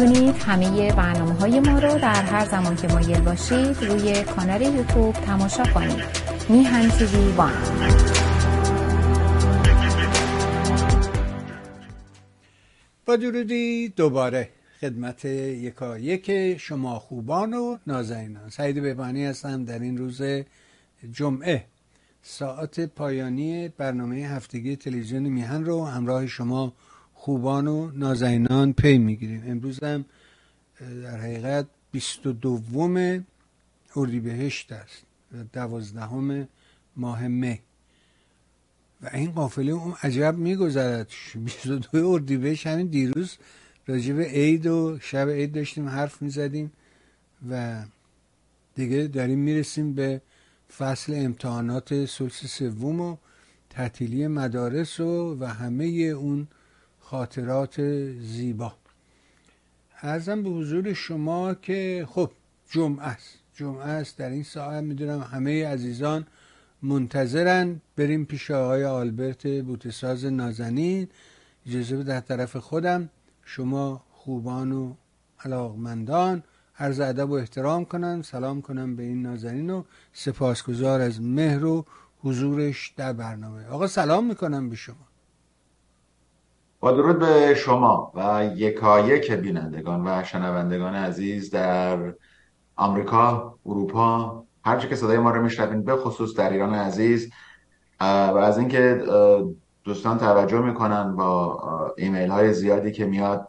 می‌تونید همه برنامه های ما رو در هر زمان که مایل باشید روی کانال یوتیوب تماشا کنید. میهن تیوی وان. با درودی دوباره خدمت یکا یک شما خوبان و نازنینان. سعید بهبانی هستم در این روز جمعه. ساعت پایانی برنامه هفتگی تلویزیون میهن رو همراه شما خوبان و نازنینان پی می‌گیریم. امروز هم در حقیقت بیست و دوم اردیبهشت است دوازدهم ماه می. و این قافله اون عجب میگذرد. 22 اردیبهشت همین دیروز راجع به عید و شب عید داشتیم حرف می‌زدیم و دیگه داریم می‌رسیم به فصل امتحانات سلس سوم و تعطیلی مدارس و و همه اون خاطرات زیبا. ارزم به حضور شما که خب جمعه است. جمعه است. در این ساعت می‌دونم همه عزیزان منتظرن بریم پیش آقای آلبرت بوتساز نازنین. اجازه به در طرف خودم شما خوبان و علاقمندان عرض ادب و احترام کنم. سلام کنم به این نازنین و سپاسگزار از مهر و حضورش در برنامه. آقا سلام می‌کنم به شما. با درود به شما و یکایک بینندگان و شنوندگان عزیز در آمریکا، اروپا هر که صدای ما رو میشنوین به خصوص در ایران عزیز. و از اینکه دوستان توجه می‌کنن با ایمیل های زیادی که میاد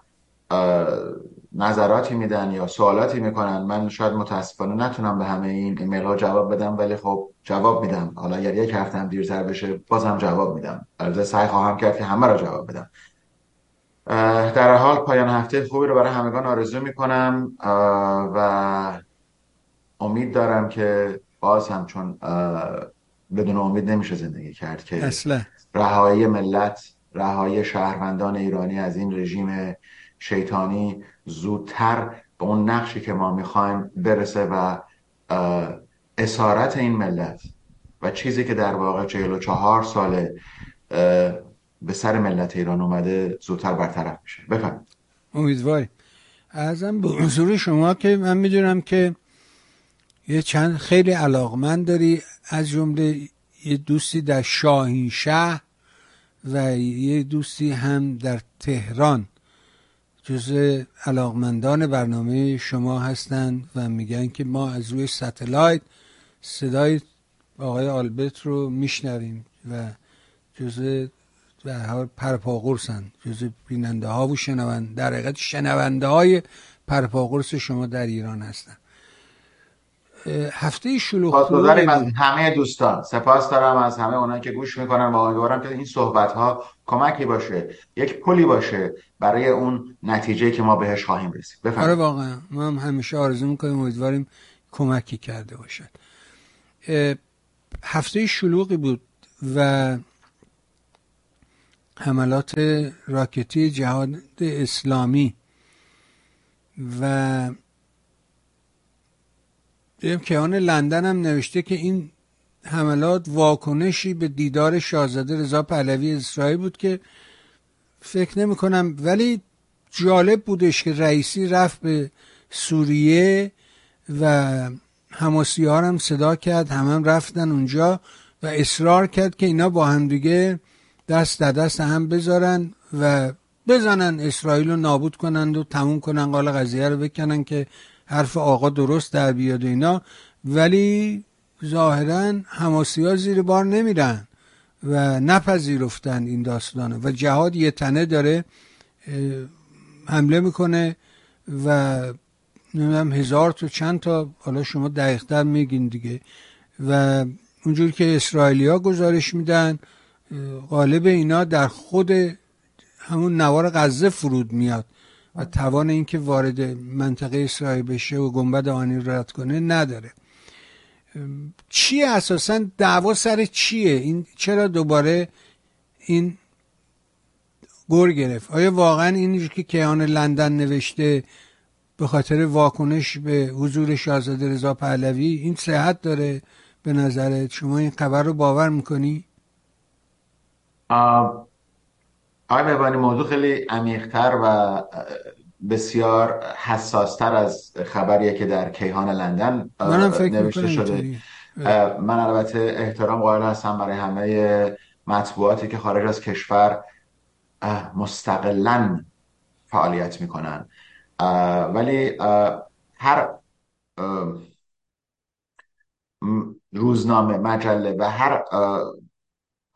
نظراتی میدن یا سوالاتی می‌کنن من شاید متاسفانه نتونم به همه این ایمیل ها جواب بدم ولی خب جواب میدم. حالا اگر یک هفته هم دیرتر بشه بازم جواب میدم. البته سعی خواهم کرد که همه را جواب بدم. در حال پایان هفته خوبی رو برای همگان آرزو می‌کنم و امید دارم که باز هم چون بدون امید نمیشه زندگی کرد که اصلا. رهایی ملت رهایی شهروندان ایرانی از این رژیم شیطانی زودتر به اون نقشی که ما می‌خوایم برسه و اسارت این ملت و چیزی که در واقع 44 ساله به سر ملت ایران اومده زودتر برطرف میشه. بفرمایید. امیدواریم. ازم به حضور شما که من می‌دونم که یه چند خیلی علاقمند داری. از جمله یه دوستی در شاهین شهر و یه دوستی هم در تهران. جز علاقمندان برنامه شما هستند و میگن که ما از روی ستلایت صدای آقای آلبرت رو میشنویم و جز به حال پرپاقرسن جز بیننده ها و شنونده در حقیقت شنونده های پرپاقرس شما در ایران هستن. هفته شلوغ از همه دوستان. سپاس دارم از همه اونایی که گوش می‌کنن و امیدوارم که این صحبت ها کمکی باشه. یک پلی باشه برای اون نتیجه که ما بهش خواهیم رسید. آره واقعا. ما هم همیشه آرزو می‌کنیم امیدواریم کمکی کرده باشد. هفته شلوغی بود و حملات راکتی جهاد اسلامی و کیان لندن هم نوشته که این حملات واکنشی به دیدار شاهزاده رضا پهلوی اسرائیل بود که فکر نمی کنم ولی جالب بودش که رئیسی رفت به سوریه و هماسی ها هم صدا کرد همه هم رفتن اونجا و اصرار کرد که اینا با هم دیگه دست در دست هم بذارن و بزنن اسرائیل رو نابود کنند و تموم کنن قال قضیه رو بکنن که حرف آقا درست در بیاد و اینا. ولی ظاهرا حماسی ها زیر بار نمیرن و نپذیرفتن این داستانه و جهاد یه تنه داره حمله می‌کنه و نمی‌دونم هزار تا چند تا حالا شما دقیقتر میگین دیگه. و اونجور که اسرائیلیا گزارش میدن غالب اینا در خود همون نوار غزه فرود میاد و توان اینکه وارد منطقه اسرائیل بشه و گنبد آنی رد کنه نداره. چیه اساسا دعوا سر چیه؟ این چرا دوباره این گور گرفت؟ آیا واقعا این که کیان لندن نوشته به خاطر واکنش به حضور شاهزاده رضا پهلوی این صحت داره به نظرت؟ شما این خبر رو باور می‌کنی؟ آقای مهبانی موضوع خیلی عمیقتر و بسیار حساستر از خبریه که در کیهان لندن نوشته شده. من البته احترام قائل هستم برای همه مطبوعاتی که خارج از کشور مستقلا فعالیت می‌کنن. ولی هر روزنامه مجله و هر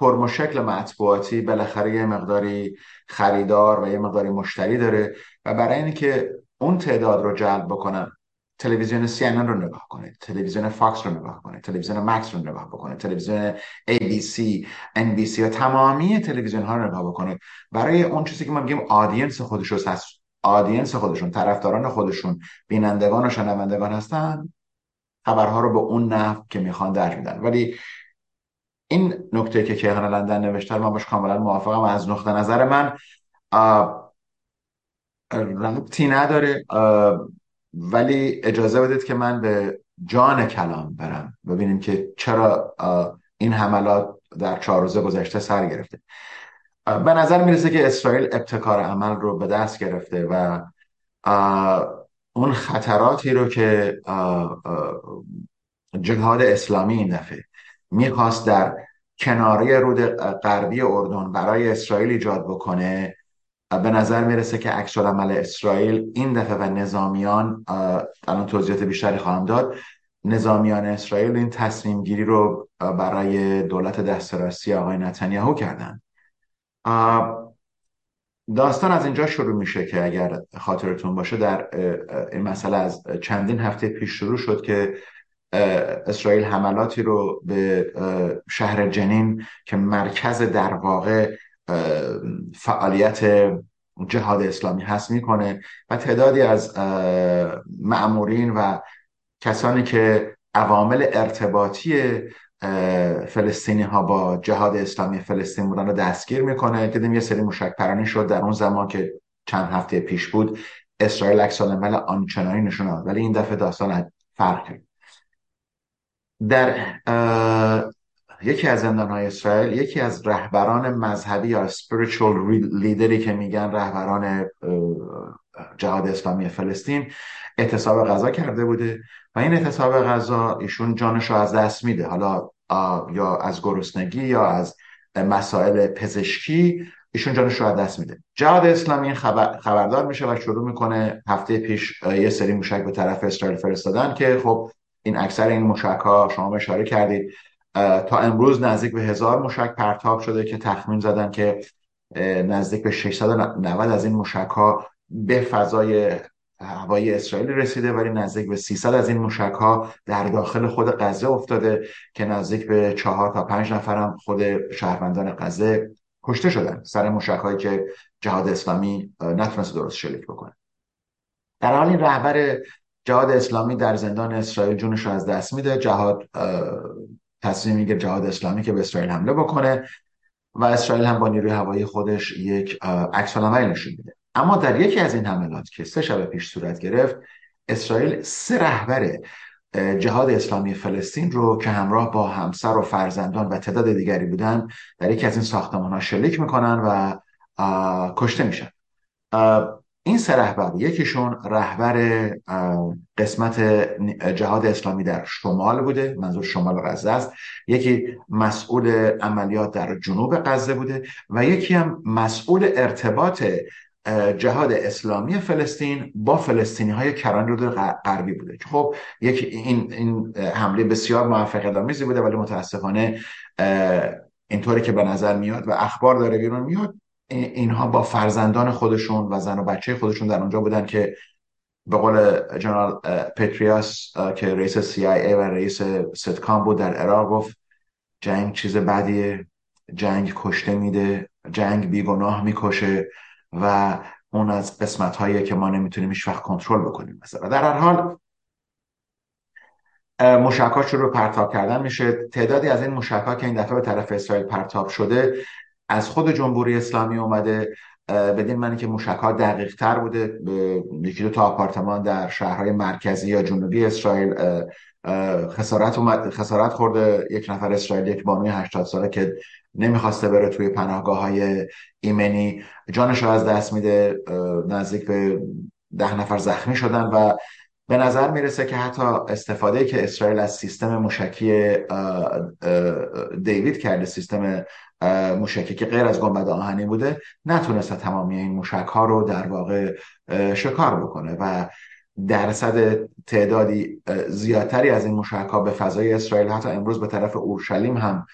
پرمشکل مطبوعاتی بالاخره یه مقداری خریدار و یه مقداری مشتری داره و برای اینکه اون تعداد رو جلب بکنن تلویزیون CNN رو نگاه کنید تلویزیون فاکس رو نگاه کنید تلویزیون مکس رو نگاه بکنید تلویزیون ABC NBC و تمامی تلویزیون ها رو نگاه بکنید برای اون چیزی که ما میگیم audience خودشون هست audience خودشون طرفداران خودشون بینندگان و شنوندگان هستن خبرها رو به اون نحو که می‌خوان درج میدن. ولی این نکته که کیهان لندن نوشته من باش کاملا موافقم. از نقطه نظر من ربطی نداره ولی اجازه بدید که من به جان کلام برم. ببینیم که چرا این حملات در چهار روزه گذشته سر گرفته. به نظر می‌رسه که اسرائیل ابتکار عمل رو به دست گرفته و اون خطراتی رو که جهاد اسلامی این دفعه می‌خواست در کناری رود غربی اردن برای اسرائیل ایجاد بکنه به نظر می‌رسه که عکس عمل اسرائیل این دفعه و نظامیان الان توضیحات بیشتری خواهم داد نظامیان اسرائیل این تصمیم گیری رو برای دولت دسترسی آقای نتانیاهو کردن. داستان از اینجا شروع میشه که اگر خاطرتون باشه در این مسئله از چندین هفته پیش شروع شد که اسرائیل حملاتی رو به شهر جنین که مرکز در واقع فعالیت جهاد اسلامی هست می‌کنه و تعدادی از معمورین و کسانی که عوامل ارتباطی فلسطینی ها با جهاد اسلامی فلسطین بودن رو دستگیر می‌کنه. دیدیم یه سری مشک پرانی شد در اون زمان که چند هفته پیش بود. اسرائیل عکس العمل آنچنانی نشون ولی این دفعه داستان فرق کرد. در یکی از های اسرائیل یکی از رهبران مذهبی یا spiritual لیدری که میگن رهبران جهاد اسلامی فلسطین اعتصاب غذا کرده بوده و این اعتصاب غذا ایشون جانش رو از دست میده. حالا یا از گرسنگی یا از مسائل پزشکی ایشون جانش رو از دست میده. جهاد اسلامی خبر، خبردار میشه و شروع می‌کنه هفته پیش یه سری موشک به طرف اسرائیل فرستادن که خب این اکثر این موشک ها شما اشاره کردید تا امروز نزدیک به هزار موشک پرتاب شده که تخمین زدن که نزدیک به 690 از این موشک ها به فضای هوایی اسرائیل رسیده ولی نزدیک به 300 از این موشک ها در داخل خود غزه افتاده که نزدیک به چهار تا پنج نفرم خود شهروندان غزه کشته شدن. سر موشک هایی که جهاد اسلامی نتونست درست شلیک بکنه. در حال این رهبر جهاد اسلامی در زندان اسرائیل جونش رو از دست میده. جهاد تصمیم میگه جهاد اسلامی که به اسرائیل حمله بکنه و اسرائیل هم با نیروی هوایی خودش یک عکس العمل نشون میده. اما در یکی از این حملات که سه شب پیش صورت گرفت اسرائیل سه رهبر جهاد اسلامی فلسطین رو که همراه با همسر و فرزندان و تعداد دیگری بودن در یکی از این ساختمان ها شلیک می‌کنن و کشته میشن. این سه رهبر یکیشون رهبر قسمت جهاد اسلامی در شمال بوده منظور شمال غزه است. یکی مسئول عملیات در جنوب غزه بوده و یکی هم مسئول ارتباط جهاد اسلامی فلسطین با فلسطینی های کران رود غربی بوده. خب یک این, این حمله بسیار موفقیت آمیزی بوده ولی متاسفانه اینطوری که به نظر میاد و اخبار داره بیرون میاد اینها با فرزندان خودشون و زن و بچه خودشون در اونجا بودن که به قول جنرال پتریاس که رئیس CIA و رئیس ستکام بود در عراق گفت جنگ چیز بدیه جنگ کشته میده جنگ بیگناه می‌کشه و اون از قسمت هایی که ما نمی‌تونیم هیچ وقت کنترل بکنیم مثلا. در هر حال مشکات شروع پرتاب کردن میشه. تعدادی از این مشکات که این دفعه به طرف اسرائیل پرتاب شده از خود جمهوری اسلامی اومده بدین معنی که موشک دقیق تر بوده یکی دو تا آپارتمان در شهرهای مرکزی یا جنوبی اسرائیل خسارت, اومد، خسارت خورده. یک نفر اسرائیل یک بانوی 80 ساله که نمی‌خواسته بره توی پناهگاه های ایمنی. جانش رو از دست میده. نزدیک به ده نفر زخمی شدن و به نظر می‌رسه که حتی استفاده که اسرائیل از سیستم موشکی دیوید کرده سیستم موشکی که غیر از گنبد آهنی بوده نتونسته تمامی این موشک ها رو در واقع شکار بکنه و درصد تعدادی زیادتری از این موشک ها به فضای اسرائیل حتی امروز به طرف اورشلیم هم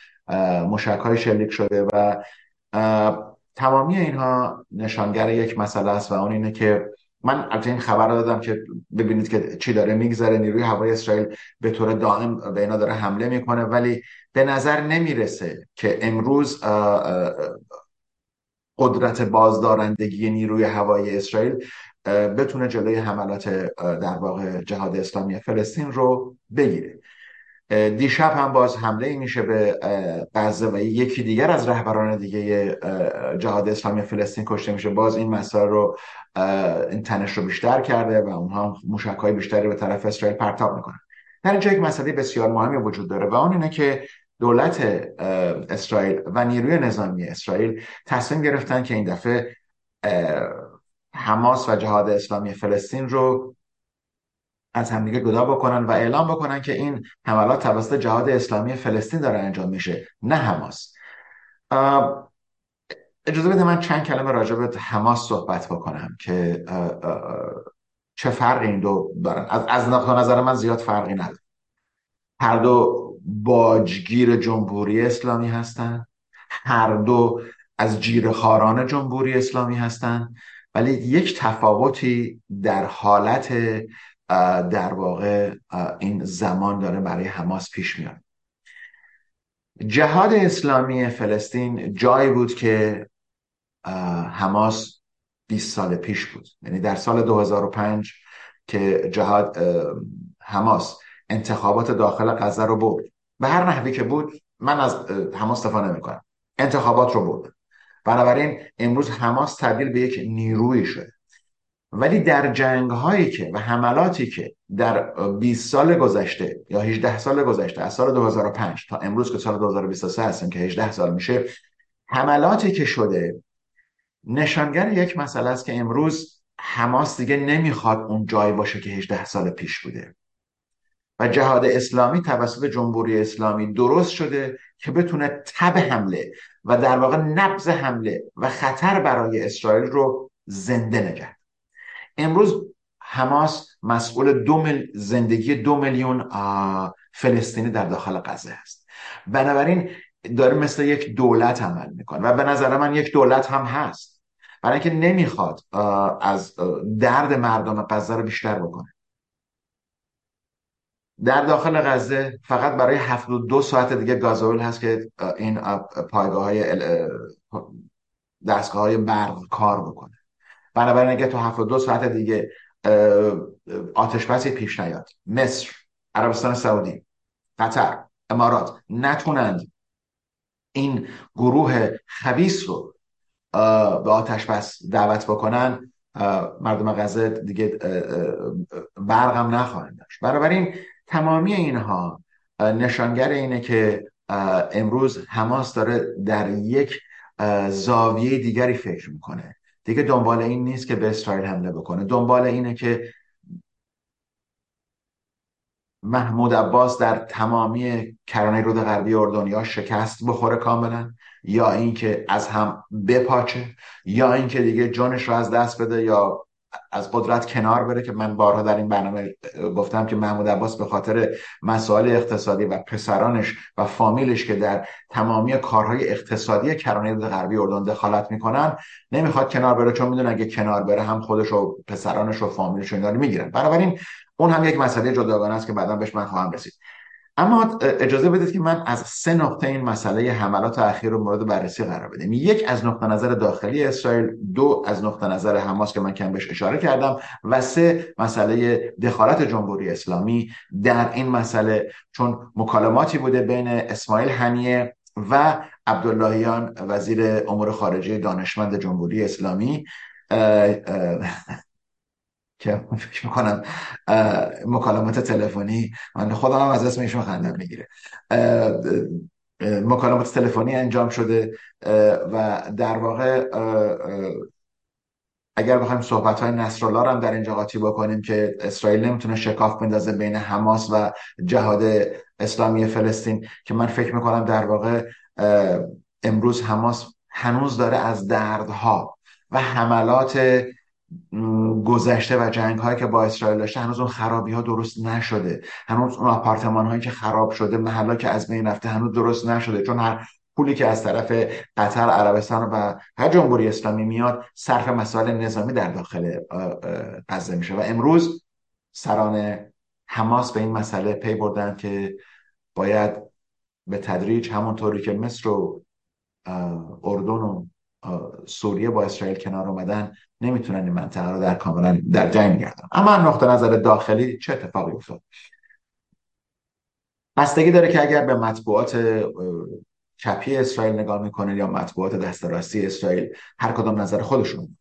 موشک های شلیک شده و تمامی اینها نشانگر یک مسئله است و اون اینه که من از این خبر دادم که ببینید که چی داره میگذره نیروی هوای اسرائیل به طور دائم به اینا داره حمله می‌کنه ولی به نظر نمی‌رسه که امروز قدرت بازدارندگی نیروی هوایی اسرائیل بتونه جلوی حملات در واقع جهاد اسلامی فلسطین رو بگیره. دیشب هم باز حمله ای میشه به غزه و یکی دیگر از رهبران دیگه جهاد اسلامی فلسطین کشته میشه. باز این مسائل رو این تنش رو بیشتر کرده و اونها موشک های بیشتری به طرف اسرائیل پرتاب می‌کنن. در اینجا یک مسئله بسیار مهمی وجود داره و اون اینه که دولت اسرائیل و نیروی نظامی اسرائیل تصمیم گرفتن که این دفعه حماس و جهاد اسلامی فلسطین رو از همدیگه جدا بکنن و اعلام بکنن که این حملات توسط جهاد اسلامی فلسطین داره انجام میشه نه حماس. اجازه بده من چند کلمه راجع به حماس صحبت بکنم که چه فرقی این دو دارن. از, از نظر من زیاد فرقی نداره. هر دو باجگیر جمهوری اسلامی هستند هر دو از جیرخاران جمهوری اسلامی هستند ولی یک تفاوتی در حالت در واقع این زمان داره برای حماس پیش میاد. جهاد اسلامی فلسطین جایی بود که حماس 20 سال پیش بود. یعنی در سال 2005 که جهاد حماس انتخابات داخل غزه رو برد. به هر نحوی که بود من از حماس دفاع نمی کنم انتخابات رو برد. بنابراین امروز حماس تبدیل به یک نیروی شده. ولی در جنگ هایی که و حملاتی که در 20 سال گذشته یا 18 سال گذشته از سال 2005 تا امروز که سال 2023 هستیم که 18 سال میشه حملاتی که شده نشانگر یک مسئله است که امروز حماس دیگه نمی‌خواد اون جایی باشه که 18 سال پیش بوده. و جهاد اسلامی توسط جمهوری اسلامی درست شده که بتونه تب حمله و در واقع نبز حمله و خطر برای اسرائیل رو زنده نگه. امروز حماس مسئول دو مل... زندگی دو میلیون فلسطینی در داخل غزه است. بنابراین داره مثل یک دولت عمل می‌کنه و به نظر من یک دولت هم هست. برای اینکه نمی‌خواد از درد مردم غزه رو بیشتر بکنه. در داخل غزه فقط برای 72 ساعت دیگه گازوئیل هست که این پایگاه های دستگاه های برق کار بکنه. بنابراین اگه تو 72 ساعت دیگه آتش بسی پیش نیاد. مصر عربستان سعودی قطر امارات نتونند این گروه خبیس رو به آتش بس دعوت بکنن مردم غزه دیگه برق هم نخواهند داشت. بنابراین تمامی اینها نشانگر اینه که امروز حماس داره در یک زاویه دیگری فکر می‌کنه. دیگه دنبال این نیست که به اسرائیل حمله بکنه. دنبال اینه که محمود عباس در تمامی کرانه رود غربی اردن یا شکست بخوره کاملا یا اینکه از هم بپاچه یا اینکه دیگه جانش رو از دست بده یا از قدرت کنار بره که من بارها در این برنامه گفتم که محمود عباس به خاطر مسائل اقتصادی و پسرانش و فامیلش که در تمامی کارهای اقتصادی کرانه غربی اردن دخالت می‌کنن نمی‌خواد کنار بره چون می‌دونه اگه کنار بره هم خودش و پسرانش و فامیلش رو می‌گیرن. بنابراین اون هم یک مسئله جداگانه است که بعدا بهش من خواهم رسید. اما اجازه بدید که من از سه نقطه این مسئله حملات اخیر رو مورد بررسی قرار بدیم یک از نقطه نظر داخلی اسرائیل دو از نقطه نظر حماس که من کم بهش اشاره کردم و سه مسئله دخالت جمهوری اسلامی در این مسئله چون مکالماتی بوده بین اسماعیل هنیه و عبداللهیان وزیر امور خارجه دانشمند جمهوری اسلامی. که فکر می‌کنم مکالمات تلفنی من خودم هم از اسم ایشون خندم می‌گیره. مکالمات تلفنی انجام شده و در واقع اگر بخوایم صحبت های نصرالله هم در اینجا قاطی بکنیم که اسرائیل نمی‌تونه شکاف بندازه بین حماس و جهاد اسلامی فلسطین که من فکر می‌کنم در واقع امروز حماس هنوز داره از دردها و حملات گذشته و جنگ هایی که با اسرائیل داشته هنوز اون خرابی ها درست نشده. هنوز اون آپارتمان هایی که خراب شده محلا که از بین رفته هنوز درست نشده. چون هر پولی که از طرف قطر عربستان و هر جمهوری اسلامی میاد صرف مسائل نظامی در داخل غزه میشه. و امروز سران حماس به این مسئله پی بردن که باید به تدریج همونطوری که مصر و اردن و سوریه با اسرائیل کنار اومدن نمی‌تونن این منطقه رو در کاملا در جنگ گردن اما نقطه نظر داخلی چه اتفاقی افتاد؟ بستگی داره که اگر به مطبوعات چپی اسرائیل نگاه می‌کنه یا مطبوعات دست راستی اسرائیل هر کدام نظر خودشون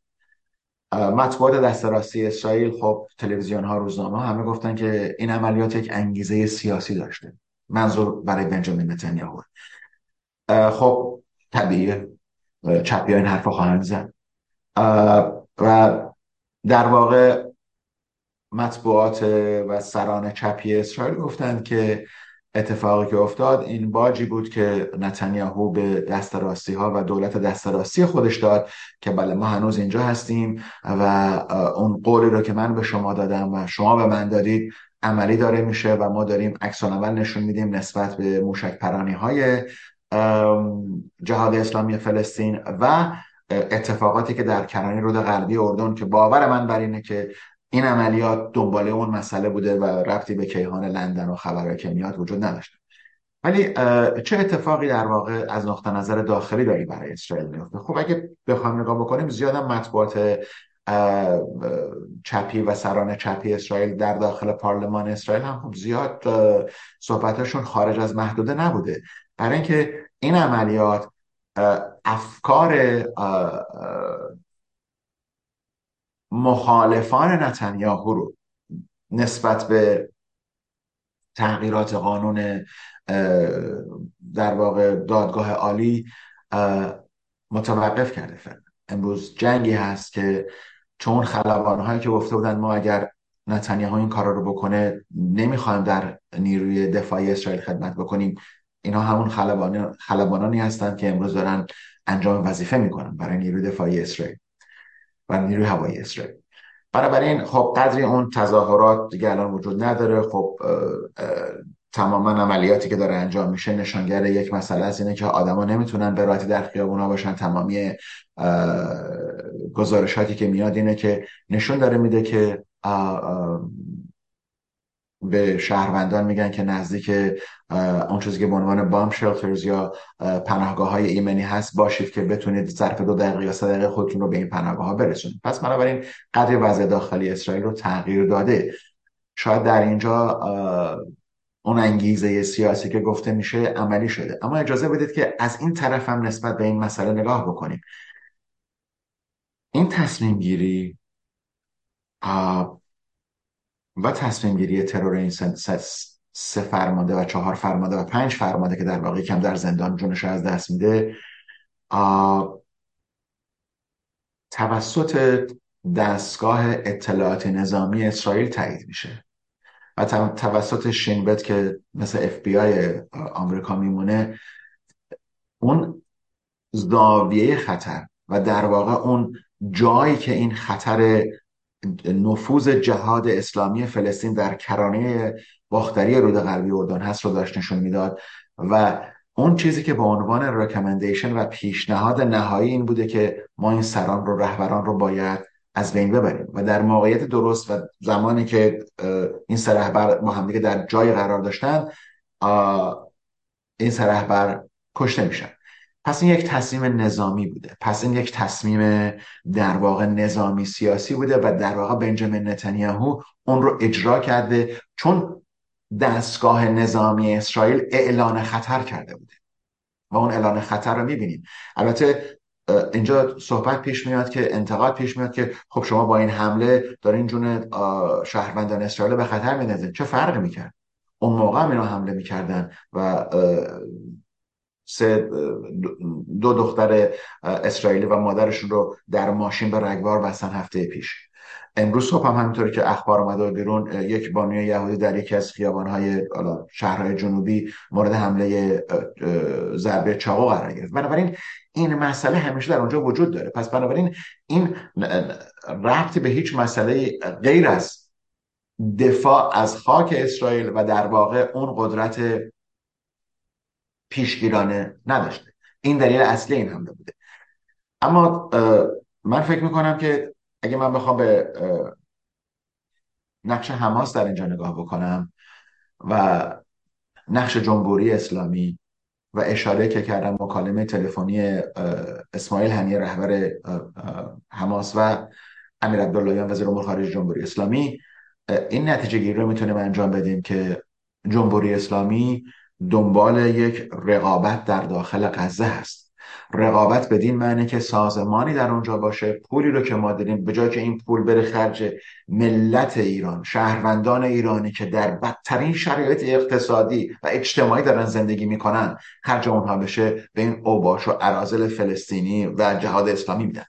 مطبوعات دست راستی اسرائیل خب تلویزیون ها روزنامه همه گفتن که این عملیات یک انگیزه سیاسی داشته. منظور برای بنجامین نتانیاهو. خب طبیعیه. چپی ها این حرف خواهند زد. و در واقع مطبوعات و سران چپی اسرائیل گفتند که اتفاقی که افتاد این باجی بود که نتانیاهو به دست راستی ها و دولت دست راستی خودش داد که بله ما هنوز اینجا هستیم و اون قولی رو که من به شما دادم و شما به من دادید عملی داره میشه و ما داریم عکس نشون میدیم نسبت به موشک پرانی های جهاد اسلامی فلسطین و اتفاقاتی که در کرانه رود غربی اردن که باور من بر اینه که این عملیات دنباله اون مسئله بوده و ربطی به کیهان لندن و خبرهای که میاد وجود نداشته ولی چه اتفاقی در واقع از نقطه نظر داخلی داری برای اسرائیل میفته؟ خب اگه بخوام نگاه بکنیم زیادم مطبوعات چپی و سران چپی اسرائیل در داخل پارلمان اسرائیل هم خب زیاد صحبتشون خارج از محدوده نبوده. برای اینکه این عملیات افکار مخالفان نتانیاهو رو نسبت به تغییرات قانون در واقع دادگاه عالی متوقف کرده فعلا. امروز جنگی هست که چون خلبان هایی که گفته بودن ما اگر نتانیاهو این کارا رو بکنه نمی‌خوایم در نیروی دفاعی اسرائیل خدمت بکنیم. اینا همون خلبانانی هستند که امروز دارن انجام وظیفه می‌کنن برای نیروی دفاعی اسرائیل. و نیروی هوایی اسرائیل. بنابراین خب قدری اون تظاهرات دیگه الان وجود نداره. خب تماما عملیاتی که داره انجام میشه نشانگر یک مسئله از اینه که آدما نمی‌تونن به راحتی در خیابونا باشن. تمامی گزارشاتی که میاد اینه که نشون داره میده که به شهروندان میگن که نزدیک اون چیزی که به عنوان بام شلترز یا پناهگاه های ایمنی هست باشید که بتونید ظرف دو دقیقه یا سه دقیقه خودتون رو به این پناهگاه ها برسونید. پس بنابراین قدر وضع داخلی اسرائیل رو تغییر داده. شاید در اینجا اون انگیزه سیاسی که گفته میشه عملی شده. اما اجازه بدید که از این طرف هم نسبت به این مسئله نگاه بکنیم. این تصمیم گیری و تصمیم گیری ترور این سه فرمانده و چهار فرمانده و پنج فرمانده که در واقع کم در زندان جونش از دست میده توسط دستگاه اطلاعات نظامی اسرائیل تایید میشه. و توسط شینبت که مثل اف بی آی آمریکا میمونه اون زاویه خطر و در واقع اون جایی که این خطر نفوذ جهاد اسلامی فلسطین در کرانه باختری رود غربی اردن هست رو داشت نشون می‌داد و اون چیزی که به عنوان رکمندیشن و پیشنهاد نهایی این بوده که ما این سران رو رهبران رو باید از بین ببریم. و در موقعیت درست و زمانی که این سه رهبر با همدیگه در جای قرار داشتن این سه رهبر کشته میشن. پس این یک تصمیم نظامی بوده. پس این یک تصمیم در واقع نظامی سیاسی بوده و در واقع بنجامین نتانیاهو اون رو اجرا کرده چون دستگاه نظامی اسرائیل اعلان خطر کرده بوده. و اون اعلان خطر رو می‌بینیم. البته اینجا صحبت پیش میاد که انتقاد پیش میاد که خب شما با این حمله دارین جون شهروندان اسرائیل به خطر میندازین. چه فرقی می‌کرد؟ اون موقع هم اینا حمله می‌کردن و سه دو دختر اسرائیلی و مادرشون رو در ماشین به رگبار بستن هفته پیش. امروز صبح هم همینطوری که اخبار اومده بیرون یک بانوی یهودی در یکی از خیابانهای شهرهای جنوبی مورد حمله ضربه چاقو قرار گرفت. بنابراین این مسئله همیشه در اونجا وجود داره. پس بنابراین این ربطی به هیچ مسئله غیر از دفاع از خاک اسرائیل و در واقع اون قدرت پیشگیرانه نداشته. این دلیل اصلی این حمله بوده اما من فکر می‌کنم که اگه من بخوام به نقش حماس در اینجا نگاه بکنم و نقش جمهوری اسلامی و اشاره که کردم مکالمه تلفنی اسماعیل هنیه رهبر حماس و امیر عبداللهیان وزیر امور خارجه جمهوری اسلامی این نتیجه گیری رو می‌تونیم انجام بدیم که جمهوری اسلامی دنبال یک رقابت در داخل غزه هست. رقابت بدین معنی که سازمانی در اونجا باشه پولی رو که ما داریم به جای که این پول بره خرج ملت ایران شهروندان ایرانی که در بدترین شرایط اقتصادی و اجتماعی دارن زندگی می‌کنن خرج اونها بشه به این اوباش و عرازل فلسطینی و جهاد اسلامی میدن.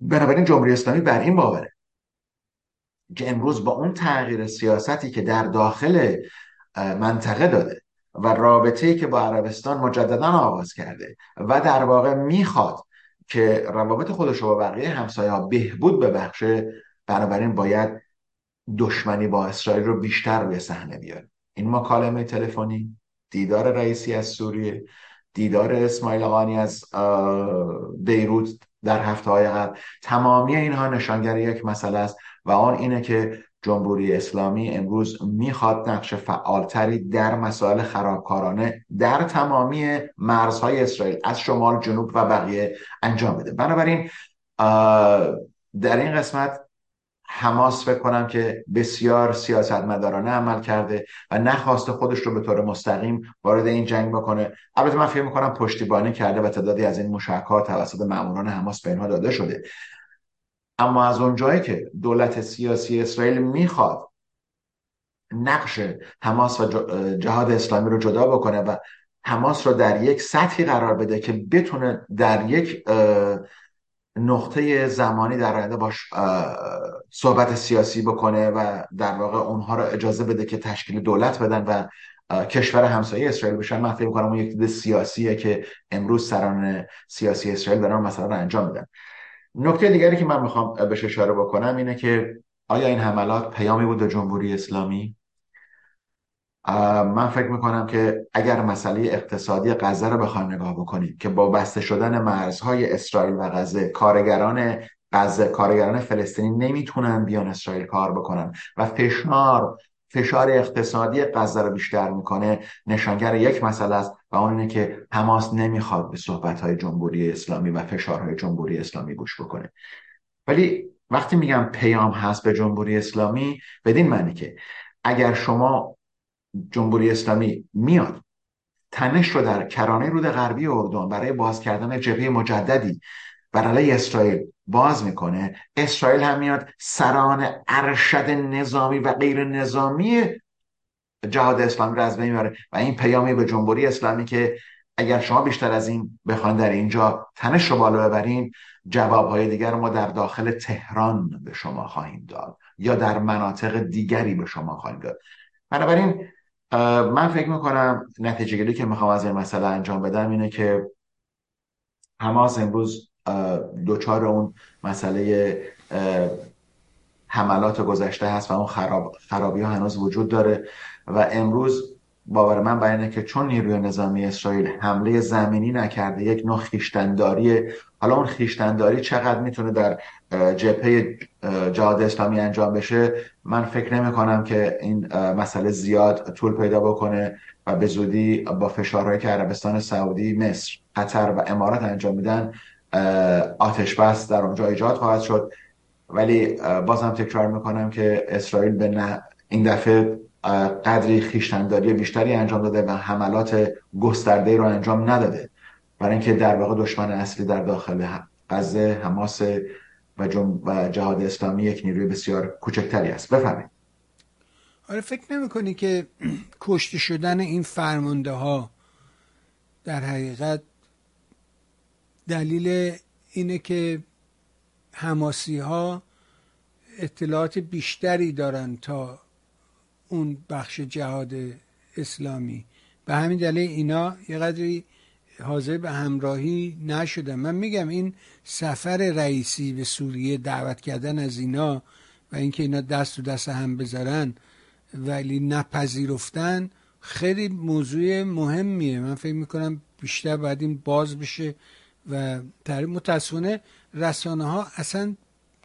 بنابراین جمهوری اسلامی بر این باوره که امروز با اون تغییر سیاستی که در داخل منطقه داده و رابطه که با عربستان مجددا آغاز کرده و در واقع می‌خواد که روابط خودش رو با بقیه همسایه بهبود ببخشه بنابراین باید دشمنی با اسرائیل رو بیشتر روی صحنه بیاره. این مکالمه تلفنی دیدار رئیسی از سوریه دیدار اسماعیل قانی از بیروت در هفته های قبل تمامی اینها نشانگر یک مسئله است و آن اینه که جمهوری اسلامی امروز می‌خواد نقش فعالتری در مسائل خرابکارانه در تمامی مرزهای اسرائیل از شمال جنوب و بقیه انجام بده. بنابراین در این قسمت حماس فکر کنم که بسیار سیاستمدارانه عمل کرده و نخواسته خودش رو به طور مستقیم وارد این جنگ بکنه. البته من فکر می‌کنم پشتیبانی کرده و تعدادی از این مشکات توسط ماموران حماس به اینها داده شده. اما از اونجایی که دولت سیاسی اسرائیل می‌خواد نقش حماس و جهاد اسلامی رو جدا بکنه و حماس رو در یک سطحی قرار بده که بتونه در یک نقطه زمانی در آینده باش صحبت سیاسی بکنه و در واقع اونها رو اجازه بده که تشکیل دولت بدن و کشور همسایه اسرائیل بشن. من فکر می‌کنم اون یک دید سیاسیه که امروز سران سیاسی اسرائیل دارن مثلا انجام میدن. نکته دیگری که من می‌خوام بهش اشاره بکنم اینه که آیا این حملات پیامی بود به جمهوری اسلامی؟ من فکر می‌کنم که اگر مسئله اقتصادی غزه رو بخوایم نگاه بکنیم که با بسته شدن مرزهای اسرائیل و غزه کارگران غزه کارگران فلسطینی نمی‌تونن بیان اسرائیل کار بکنن و فشار فشار اقتصادی غزه رو بیشتر می‌کنه نشانگر یک مسئله است و اون اینه که حماس نمی‌خواد به صحبت جمهوری اسلامی و فشارهای جمهوری اسلامی گوش بکنه. ولی وقتی میگم پیام هست به جمهوری اسلامی بدین معنی که اگر شما جمهوری اسلامی میاد تنش رو در کرانه رود غربی اردن برای باز کردن جبهه مجددی بر علیه اسرائیل باز می‌کنه. اسرائیل هم میاد سران ارشد نظامی و غیر نظامی جهاد اسلامی رو از بین می‌بره و این پیامی به جمهوری اسلامی که اگر شما بیشتر از این بخواین در اینجا تنش رو بالا ببرین جوابهای دیگر ما در داخل تهران به شما خواهیم داد یا در مناطق دیگری به شما خواهیم داد. بنابراین من فکر می‌کنم نتیجه گیری که می‌خوام از این مسئله انجام بدم اینه که حماس امروز دوچار اون مسئله حملات گذشته هست و اون خراب، خرابی ها هنوز وجود داره. و امروز باور من بر که چون نیروی نظامی اسرائیل حمله زمینی نکرده یک نوع خیشتنداری حالا اون خیشتنداری چقدر می‌تونه در جبهه جهاد اسلامی انجام بشه من فکر نمی کنم که این مسئله زیاد طول پیدا بکنه و به زودی با فشارهایی که عربستان سعودی مصر قطر و امارات انجام میدن آتش بس در اونجا ایجاد خواهد شد. ولی بازم تکرار می‌کنم که اسرائیل به این دفعه قدری خیشتنداری بیشتری انجام داده و حملات گسترده رو انجام نداده. برای اینکه در واقع دشمن اصلی در داخل غزه حماس و, جهاد اسلامی یک نیروی بسیار کوچکتری است. بفرمایید. آره فکر نمی کنی که کشته شدن این فرمانده ها در حقیقت دلیل اینه که حماسی ها اطلاعات بیشتری دارن تا اون بخش جهاد اسلامی. به همین دلیل اینا یه قدری حاضر به همراهی نشدن. من میگم این سفر رئیسی به سوریه دعوت کردن از اینا و اینکه اینا دست و دست هم بذارن ولی نپذیرفتن خیلی موضوع مهمیه. من فکر می‌کنم بیشتر باید این باز بشه. و متاسفانه رسانه ها اصلا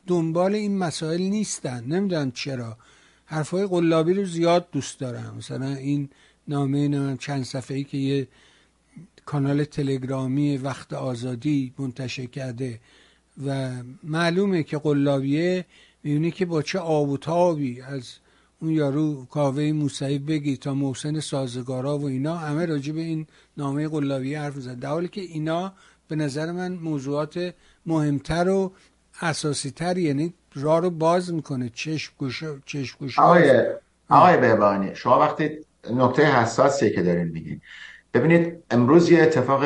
دنبال این مسائل نیستن. نمی‌دونم چرا. حرفای قلابی رو زیاد دوست دارم. مثلا این نامه چند صفحه‌ای که یه کانال تلگرامی وقت آزادی منتشر کرده و معلومه که قلابیه می‌بینی که با چه آب و تابی از اون یارو کاوه موسوی بگی تا محسن سازگارا و اینا. همه راجع به این نامه قلابیه حرف زد در حالی که اینا به نظر من موضوعات مهمتر و اساسی تر یعنی راه رو باز می‌کنه. چشم گوش چشم گوش آقای آقای بهبانی شما وقتی نکته حساسیه که دارین میگین. ببینید امروز یه اتفاق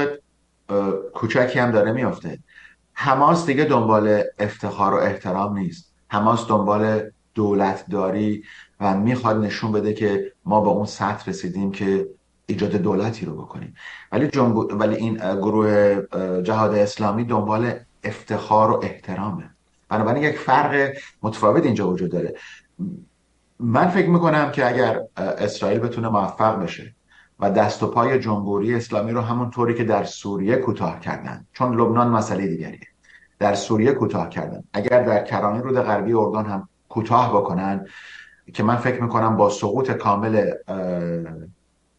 کوچکی هم داره میافته. حماس دیگه دنبال افتخار و احترام نیست. حماس دنبال دولتداری و می‌خواد نشون بده که ما با اون سطح رسیدیم که ایجاد دولتی رو بکنیم. ولی ولی این گروه جهاد اسلامی دنبال افتخار و احترامه. بنابراین یک فرق متفاوت اینجا وجود داره. من فکر می‌کنم که اگر اسرائیل بتونه موفق بشه و دست و پای جمهوری اسلامی رو همون طوری که در سوریه کوتاه کردن چون لبنان مسئله دیگریه. در سوریه کوتاه کردن. اگر در کرانه رود غربی اردن هم کوتاه بکنن که من فکر می‌کنم با سقوط کامل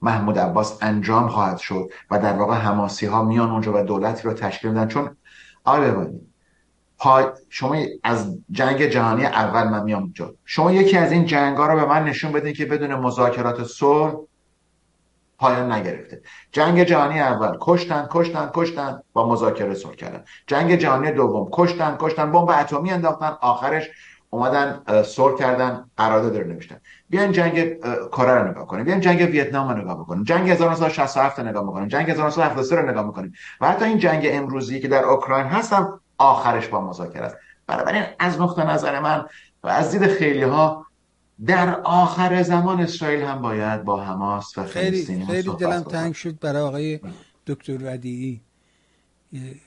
محمود عباس انجام خواهد شد و در واقع حماسی ها میان اونجا و دولتی رو تشکیل میدن. چون ببانید شما از جنگ جهانی اول من میام اونجا. شما یکی از این جنگ ها رو به من نشون بدین که بدون مذاکرات صلح پایان نگرفته. جنگ جهانی اول کشتن کشتن کشتن با مذاکره صلح کردن. جنگ جهانی دوم کشتن کشتن بمب اتمی انداختن آخرش اومدن صلح کردن قرارداد رو نوشتن. بیاین جنگ کره رو نگاه کنیم. بیاین جنگ ویتنام رو نگاه بکنیم. جنگ 1967 رو نگاه می‌کنیم جنگ 1973 رو نگاه می‌کنیم و حتی این جنگ امروزی که در اوکراین هستم آخرش با مذاکره است. بنابراین از نقطه نظر من و از دید خیلی ها در آخر زمان اسرائیل هم باید با حماس و خیلی خیلی دلم تنگ شد برای آقای دکتر ودیعی.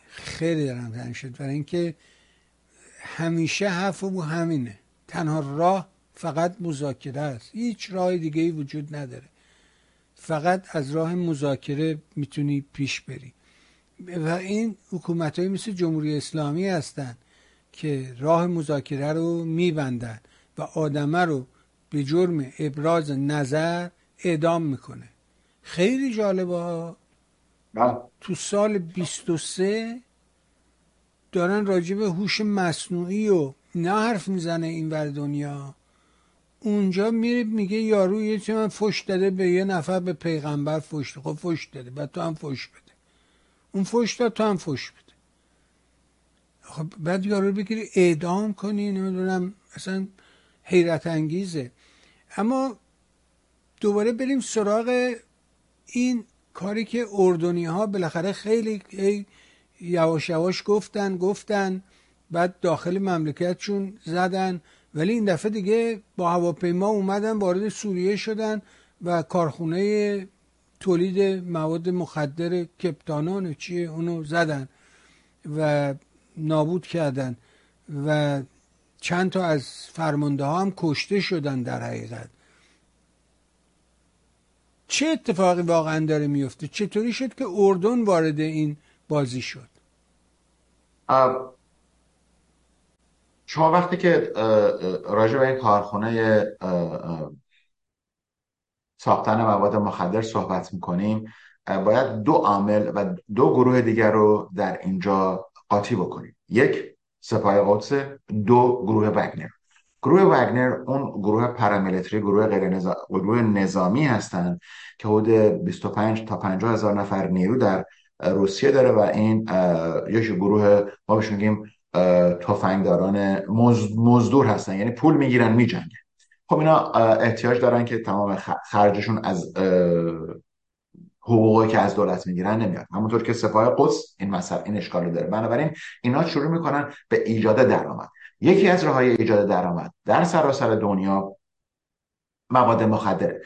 خیلی دلم تنگ شد. برای اینکه همیشه حرف او همینه. تنها راه فقط مذاکره است. هیچ راه دیگه ای وجود نداره. فقط از راه مذاکره می‌تونی پیش بری. و این حکومت های مثل جمهوری اسلامی هستند که راه مذاکره رو میبندن و آدمه رو به جرم ابراز نظر اعدام می‌کنه. خیلی جالبه ها. بله. تو سال 23 دارن راجع به هوش مصنوعی و نه حرف می‌زنه این ور دنیا. اونجا میره میگه یارو یه چه من فش داده به یه نفر به پیغمبر فش خب فش داده. و تو هم فش بده. اون فش داد تو هم فش بده. خب بعد یارو بگیری اعدام کنی نمی‌دونم اصلا حیرت انگیزه. اما دوباره بریم سراغ این کاری که اردنی ها بالاخره خیلی یواش یواش گفتن گفتن بعد داخل مملکتشون زدن. ولی این دفعه دیگه با هواپیما اومدن وارد سوریه شدن و کارخونه تولید مواد مخدر کپتانان چیه اونو زدن و نابود کردن و چند تا از فرمانده ها هم کشته شدن در حقیقت. چه اتفاقی واقعا داره میفته چطوری شد که اردن وارد این بازی شد؟ شما وقتی که راجع به این کارخونه ساختن مواد مخدر صحبت می‌کنیم باید دو عامل و دو گروه دیگر رو در اینجا قاطی بکنیم. یک سپاه قدس دو گروه وگنر. گروه وگنر اون گروه پاراملیتری گروه غیر نظام، گروه نظامی هستند که حدود 25 تا 50 هزار نفر نیرو در روسیه داره و این یک گروه ما بهش میگیم تفنگداران مزدور هستن یعنی پول می‌گیرن میجنگن. خب اینا احتیاج دارن که تمام خرجشون از حقوقی که از دولت می‌گیرن نمیاد. همونطور که سپاه قدس این مسئله این اشکال داره. بنابراین اینا شروع می‌کنن به ایجاد درآمد. یکی از راه ایجاد درآمد در سراسر دنیا مواد مخدره.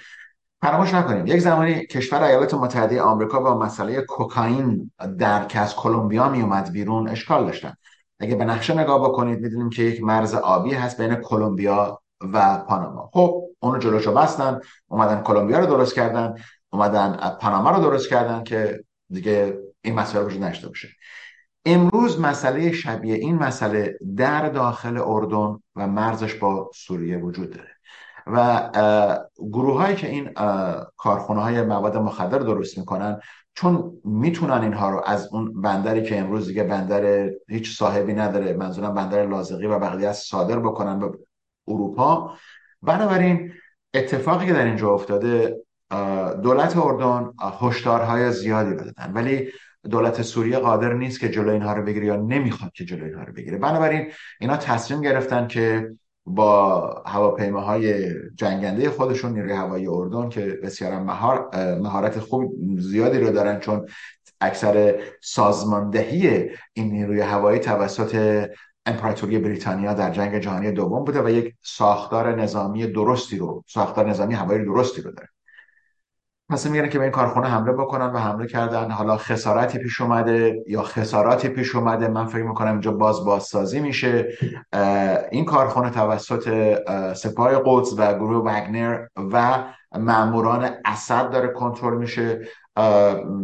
فراموش نکنیم یک زمانی کشور ایالات متحده آمریکا با مسئله کوکائین در که از کلمبیا می اومد بیرون اشکال داشتن. اگه به نقشه نگاه بکنید می‌دونیم که یک مرز آبی هست بین کلمبیا و پاناما. خب اونو جلوشو بستن اومدن کلمبیا رو درست کردن اومدن پاناما رو درست کردن که دیگه این مسئله وجود نشته باشه. امروز مسئله شبیه این مسئله در داخل اردن و مرزش با سوریه وجود داره. و گروه هایی که این کارخونه های مواد مخدر درست می‌کنن چون می‌تونن اینها رو از اون بندری که امروز دیگه بندر هیچ صاحبی نداره منظورم بندر لازقی و بقیه از صادر بکنن به اروپا. بنابراین اتفاقی که در اینجا افتاده دولت اردن هشدارهای زیادی دادن. ولی دولت سوریه قادر نیست که جلو اینها رو بگیره یا نمی‌خواد که جلو اینها رو بگیره. بنابراین اینا تصمیم گرفتن که با هواپیماهای جنگنده خودشون نیروی هوایی اردن که بسیار مهار، مهارت خوب زیادی رو دارن چون اکثر سازماندهی این نیروی هوایی توسط امپراتوری بریتانیا در جنگ جهانی دوم بوده و یک ساختار نظامی درستی رو ساختار نظامی هوایی درستی رو داره. پس میگن که به این کارخونه حمله بکنن و حمله کردن. حالا خسارتی پیش اومده یا خساراتی پیش اومده من فکر می‌کنم اینجا باز بازسازی میشه. این کارخونه توسط سپاه قدس و گروه وگنر و ماموران اسد داره کنترل میشه.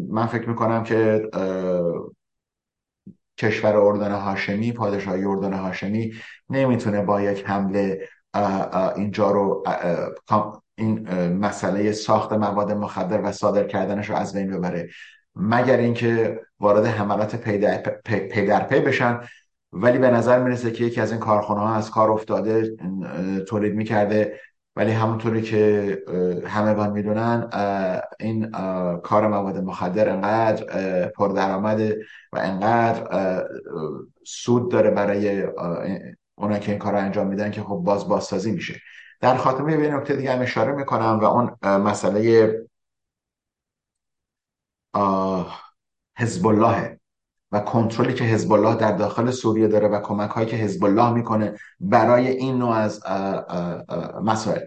من فکر می‌کنم که کشور اردن هاشمی پادشاهی اردن هاشمی نمی‌تونه با یک حمله اینجا رو این مسئله ساخت مواد مخدر و صادر کردنش رو از بین ببره. مگر اینکه وارد حملات پی در پی, بشن ولی به نظر می‌رسه که یکی از این کارخانه ها از کار افتاده تولید می‌کرده. ولی همونطوری که همگان می‌دونن این کار مواد مخدر انقدر پردرآمده و انقدر سود داره برای اونا که این کار رو انجام میدن که خب باز بازسازی میشه. در خاتمه به نکته دیگه هم اشاره می‌کنم و اون مسئله حزب الله و کنترلی که حزب الله در داخل سوریه داره و کمک هایی که حزب الله می‌کنه برای این نوع از مسائل.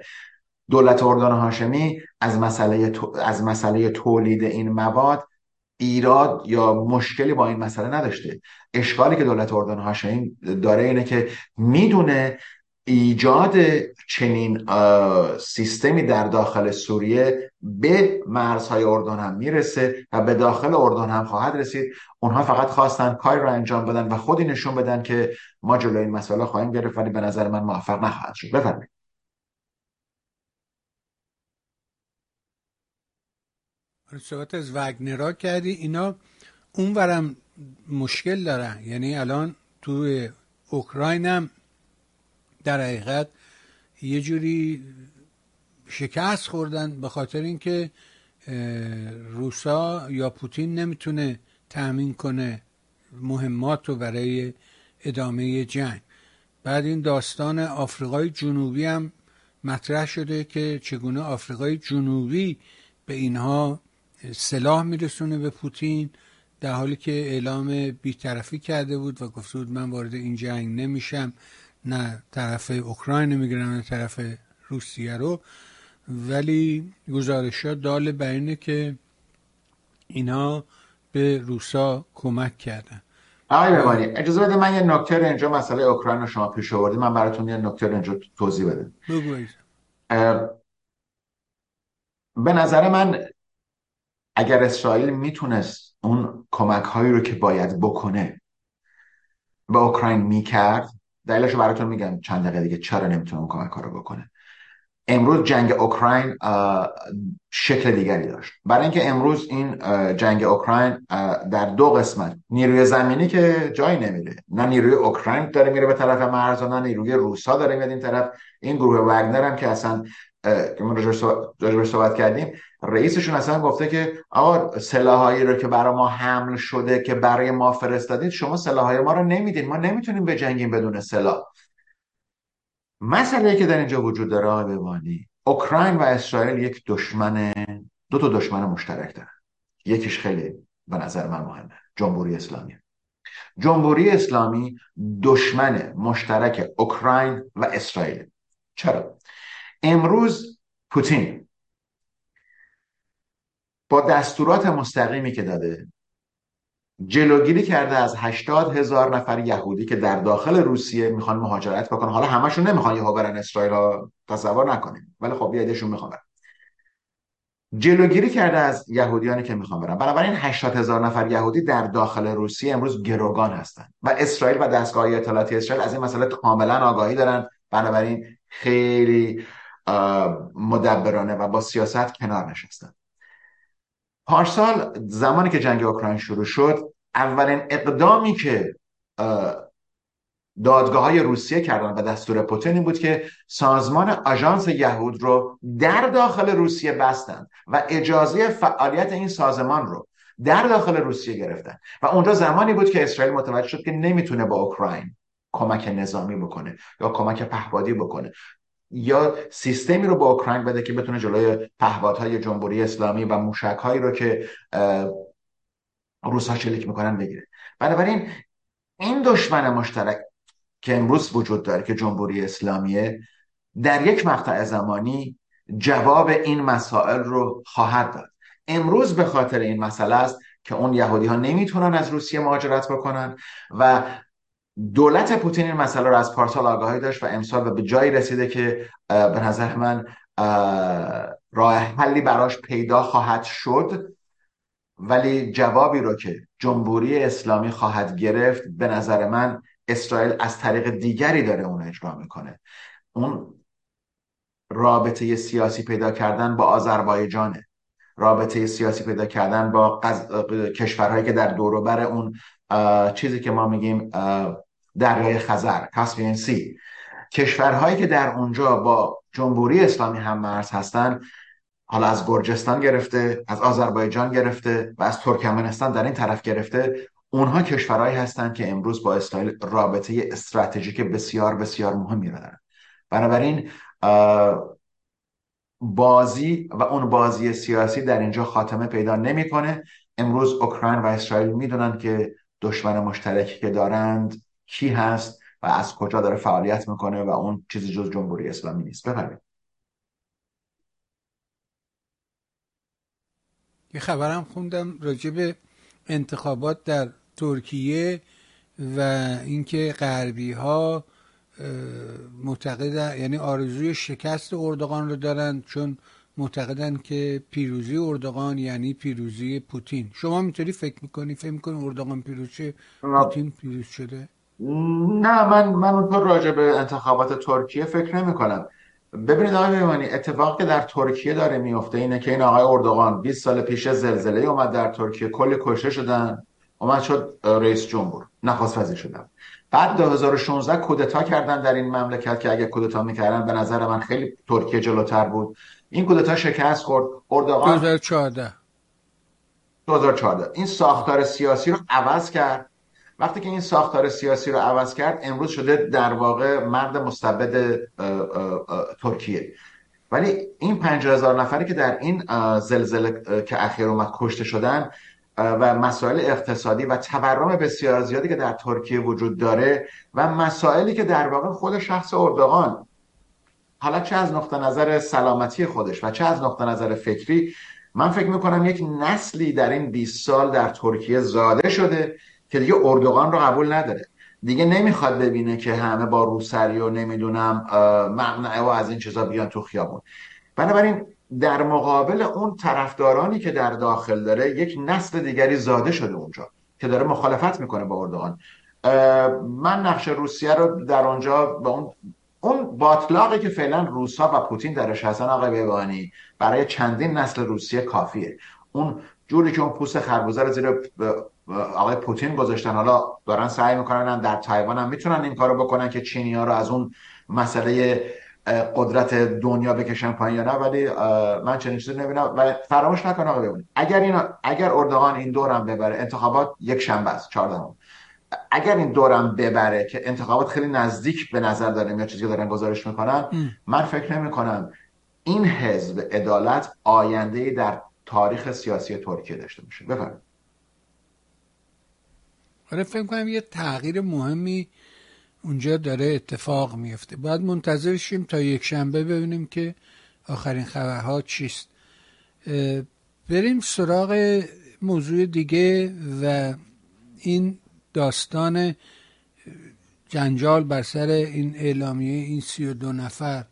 دولت اردن هاشمی از مسئله از مسئله تولید این مواد ایراد یا مشکلی با این مسئله نداشته. اشکالی که دولت اردن هاشمی داره اینه که می‌دونه ایجاد چنین سیستمی در داخل سوریه به مرزهای اردن هم می‌رسه و به داخل اردن هم خواهد رسید. اونها فقط خواستن کاری رو انجام بدن و خودی نشون بدن که ما جلوی این مسئله خواهیم گرفت ولی به نظر من موفق نخواهد شد. بفرمایید. صحبت از وگنرا کردی. اینا اونورم مشکل دارن. یعنی الان توی اوکراین هم در حقیقت یه جوری شکست خوردن به خاطر اینکه روسا یا پوتین نمی‌تونه تأمین کنه مهمات رو برای ادامه جنگ. بعد این داستان آفریقای جنوبی هم مطرح شده که چگونه آفریقای جنوبی به اینها سلاح میرسونه به پوتین در حالی که اعلام بیطرفی کرده بود و گفته بود من وارد این جنگ نمیشم. نه طرف اوکراین می‌گیرن نه طرف روسیه رو. ولی گزارش ها دال بر اینه که اینا به روسا کمک کردن. آقای ببانی اجازه بده من یه نکته رو اینجا مسئله اوکراین رو شما پیش آوردید. من براتون یه نکته رو اینجا توضیح بده به نظر من اگر اسرائیل می‌تونست اون کمک هایی رو که باید بکنه به اوکراین می‌کرد دلیلش رو براتون میگم. چند دقیقه دیگه چرا نمی‌تونه اون کمک رو بکنه. امروز جنگ اوکراین شکل دیگری داشت. برای اینکه امروز این جنگ اوکراین در دو قسمت نیروی زمینی که جایی نمیره. نه نیروی اوکراین داره میره به طرف مرز نه نیروی روسا داره میاد این طرف. این گروه وگنر هم که اصلا که ما راجبش صحبت کردیم رئیسشون اصلا گفته که آقا سلاحایی رو که برای ما حمل شده که برای ما فرستادید شما سلاحهای ما رو نمیدین. ما نمی‌تونیم بجنگیم بدون سلاح. مسئله که در اینجا وجود داره ببانی اوکراین و اسرائیل یک دشمن دو تا دشمن مشترک دارن. یکیش خیلی به نظر من مهمه جمهوری اسلامی. جمهوری اسلامی دشمن مشترک اوکراین و اسرائیل. چرا؟ امروز پوتین با دستورات مستقیمی که داده. جلوگیری کرده از هشتاد هزار نفر یهودی که در داخل روسیه می‌خوان مهاجرت بکنن. حالا همشون نمی‌خوان یهو برن اسرائیل ها تصور نکنیم. ولی خب یه می‌خوان برن. جلوگیری کرده از یهودیانی که می‌خوان برن. بنابراین 80 هزار نفر یهودی در داخل روسیه امروز گروگان هستند و اسرائیل و دستگاه اطلاعاتی اسرائیل از این مسئله کاملا آگاهی دارن. بنابراین خیلی مدبرانه و با سیاست کنار نشستن. پارسال زمانی که جنگ اوکراین شروع شد اولین اقدامی که دادگاه های روسیه کردن و دستور پوتین بود که سازمان آژانس یهود رو در داخل روسیه بستند و اجازه فعالیت این سازمان رو در داخل روسیه گرفتن. و اونجا زمانی بود که اسرائیل متوجه شد که نمی‌تونه با اوکراین کمک نظامی بکنه یا کمک پهپادی بکنه. یا سیستمی رو با اوکراین بده که بتونه جلوی پهپادهای جمهوری اسلامی و موشک هایی رو که روس ها شلیک می‌کنن بگیره. بنابراین این دشمن مشترک که امروز وجود داره که جمهوری اسلامیه در یک مقطع زمانی جواب این مسائل رو خواهد داد. امروز به خاطر این مسئله است که اون یهودی ها نمی‌تونن از روسیه مهاجرت بکنن و دولت پوتین این مسئله رو از پارسال آگاهی داشت و امسال به جایی رسیده که به نظر من راه حلی براش پیدا خواهد شد. ولی جوابی رو که جمهوری اسلامی خواهد گرفت به نظر من اسرائیل از طریق دیگری داره اون اجرا می‌کنه. اون رابطه سیاسی پیدا کردن با آذربایجانه. رابطه سیاسی پیدا کردن با کشورهایی که در دوروبر اون چیزی که ما میگیم دریای خزر کاسپین سی. کشورهایی که در اونجا با جمهوری اسلامی هم مرز هستن حالا از گرجستان گرفته از آذربایجان گرفته و از ترکمنستان در این طرف گرفته اونها کشورهایی هستند که امروز با اسرائیل رابطه استراتژیک بسیار بسیار مهمی را دارن. بنابراین بازی و اون بازی سیاسی در اینجا خاتمه پیدا نمی‌کنه. امروز اوکراین و اسرائیل می‌دونن که دشمن مشترکی که دارند کی هست و از کجا داره فعالیت می‌کنه و اون چیزی جز جمهوری اسلامی نیست. بفرمایید. یه خبرم خوندم راجع به انتخابات در ترکیه و اینکه غربی ها معتقدن یعنی آرزوی شکست اردوغان رو دارن چون معتقدن که پیروزی اردوغان یعنی پیروزی پوتین. شما می‌تونی فکر می‌کنی فکر می‌کنی اردوغان پیروز پوتین پیروز شده؟ نه من من اونطور راجع به انتخابات ترکیه فکر نمی کنم. ببینید آقای میمانی اتفاقی که در ترکیه داره میفته اینه که این آقای اردوغان 20 سال پیش زلزله اومد در ترکیه کلی کشته شدن اومد شد رئیس جمهور نخواست وزیر شدن. بعد 2016 کودتا کردن در این مملکت که اگه کودتا می‌کردن به نظر من خیلی ترکیه جلوتر بود. این کودتا شکست خورد. اردوغان 2014 2014 این ساختار سیاسی رو عوض کرد. وقتی که این ساختار سیاسی رو عوض کرد امروز شده در واقع مرد مستبد ترکیه. ولی این پنج هزار نفری که در این زلزله که اخیر اومد کشته شدن و مسائل اقتصادی و تورم بسیار زیادی که در ترکیه وجود داره و مسائلی که در واقع خود شخص اردوغان حالا چه از نقطه نظر سلامتی خودش و چه از نقطه نظر فکری من فکر می‌کنم یک نسلی در این 20 سال در ترکیه زاده شده که دیگه اردوغان رو قبول نداره. دیگه نمی‌خواد ببینه که همه با روسری و نمی‌دونم مقنعه و از این چیزا بیان تو خیابون. بنابراین در مقابل اون طرفدارانی که در داخل داره یک نسل دیگری زاده شده اونجا که داره مخالفت می‌کنه با اردوغان. من نقش روسیه رو در اونجا به اون اون باطلاقی که فعلا روسا و پوتین درش هستن آقای بیبانی برای چندین نسل روسیه کافیه. اون جوری که اون پوست خربوزه رو زیر آقای پوتین گذاشتن. حالا دارن سعی می‌کنن در تایوان هم می‌تونن این کارو بکنن که چینی ها رو از اون مسئله قدرت دنیا بکشن پایین یا نه. ولی من چنین چیزی نمی‌بینم. و فراموش نکن آقا ببینید. اگر این اگر اردوغان این دورم ببره انتخابات یک شنبه است 14 اگر این دورم ببره که انتخابات خیلی نزدیک به نظر داره یا چیزی که دارن گزارش می‌کنن من فکر نمی کنم این حزب عدالت آینده در تاریخ سیاسی ترکیه داشته باشه. بفرمایید. آره فکر کنم یه تغییر مهمی اونجا داره اتفاق میفته باید منتظر شیم تا یک شنبه ببینیم که آخرین خبرها چیست. بریم سراغ موضوع دیگه و این داستان جنجال بر سر این اعلامیه این سی و دو نفر.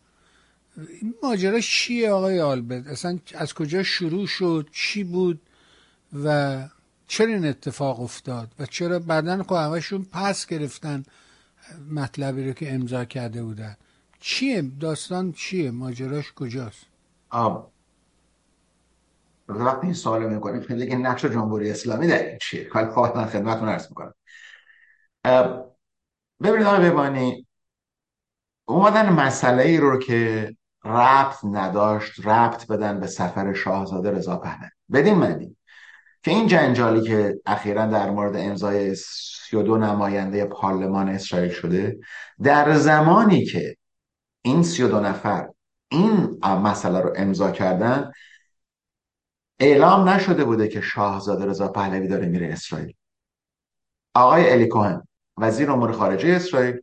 این ماجرا چیه آقای آلبرت؟ اصلا از کجا شروع شد؟ چی بود؟ و چرا این اتفاق افتاد و چرا بعدا خب پس گرفتن مطلبی رو که امضا کرده بودن؟ چیه؟ داستان چیه؟ ماجراش کجاست؟ آب. وقتی این سوال می‌کنیم خیلی که نقش جمهوری اسلامی در این چیه؟ ولی خواهد من خدمتتون عرض می‌کنم. ببینید آقای ببانی اومدن مسئله ای رو که ربط نداشت ربط بدن به سفر شاهزاده رضا پهلوی. بدین معنی. که این جنجالی که اخیرا در مورد امضای 32 نماینده پارلمان اسرائیل شده در زمانی که این 32 نفر این مسئله رو امضا کردن اعلام نشده بوده که شاهزاده رضا پهلوی داره میره اسرائیل. آقای الی کوهن وزیر امور خارجه اسرائیل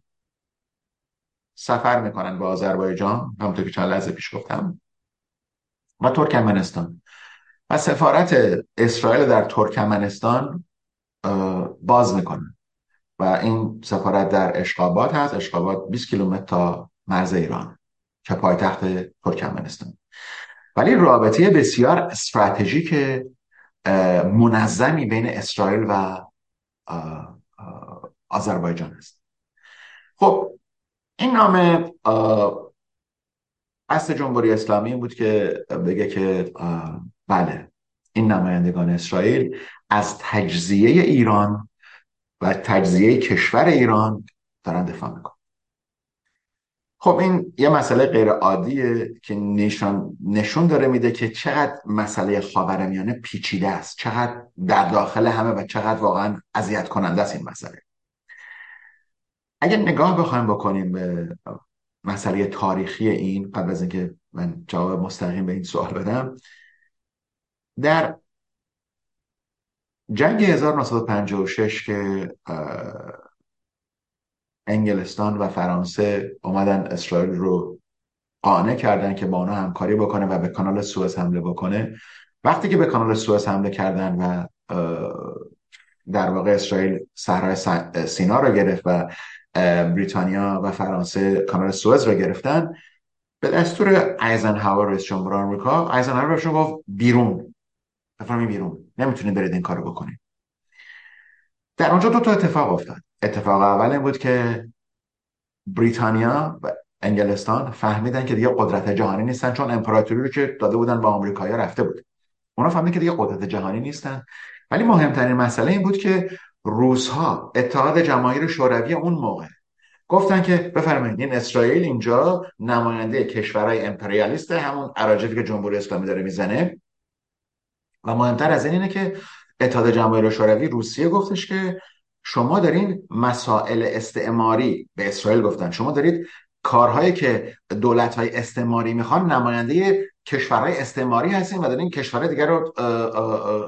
سفر می‌کنن به آذربایجان. همونطور که چند لحظه پیش گفتم. و ترکمنستان. و سفارت اسرائیل در ترکمنستان باز می‌کنن و این سفارت در اشقابات هست. اشقابات 20 کیلومتر تا مرز ایران که پایتخت ترکمنستان. ولی رابطه بسیار استراتژیک منظمی بین اسرائیل و آذربایجان است. خب این نام اصل جمهوری اسلامی بود که بگه که بله. این نمایندگان اسرائیل از تجزیه ایران و تجزیه کشور ایران دارن دفاع می‌کنن. خب این یه مسئله غیر عادیه که نشون, نشون داره میده که چقدر مسئله خاورمیانه پیچیده است چقدر در داخل همه و چقدر واقعا اذیت کننده است این مسئله. اگر نگاه بخوایم بکنیم به مسئله تاریخی این قبل از اینکه من جواب مستقیم به این سوال بدم در جنگ 1956 که انگلستان و فرانسه اومدن اسرائیل رو قانع کردن که با اونا همکاری بکنه و به کانال سوئز حمله بکنه. وقتی که به کانال سوئز حمله کردن و در واقع اسرائیل صحرای سینا رو گرفت و بریتانیا و فرانسه کانال سوئز رو گرفتن به دستور ایزنهاور رئیس جمهور آمریکا ایزنهاور بهشون گفت بیرون. بفرمایید بیرون. نمی‌تونید برید این کارو بکنید در اونجا دو تا اتفاق افتاد. اتفاق اول این بود که بریتانیا و انگلستان فهمیدن که دیگه قدرت جهانی نیستن چون امپراتوری رو که داده بودن با آمریکایا رفته بود. اونا فهمیدن که دیگه قدرت جهانی نیستن. ولی مهمترین مسئله این بود که روزها اتحاد جماهیر شوروی اون موقع گفتن که بفرمایید این اسرائیل اینجا نماینده کشورهای امپریالیست همون اراجیفی که جمهوری اسلامی داره می‌زنه و مهمتر از این اینه که اتحاد جماهیر شوروی روسیه گفتش که شما دارین مسائل استعماری به اسرائیل گفتن. شما دارید کارهایی که دولت های استعماری می‌خوان نماینده کشورهای استعماری هستین و دارین کشورهای دیگر رو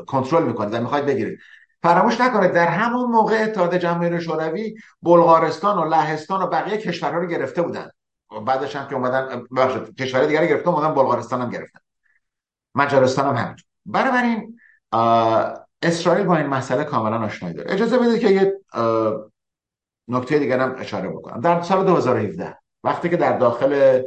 کنترل می‌کنید و می‌خواید بگیرید. فراموش نکنید در همون موقع اتحاد جماهیر شوروی بلغارستان و لهستان و بقیه کشورها رو گرفته بودن. بعدش هم که اومدن بخشید کشورهای دیگر گرفته اومدن بلغارستان هم گرفتن. مجارستان هم همینطور بنابراین اسرائیل با این مسئله کاملا آشنایی داره. اجازه بدید که یه نکته دیگر هم اشاره بکنم. در سال 2017 وقتی که در داخل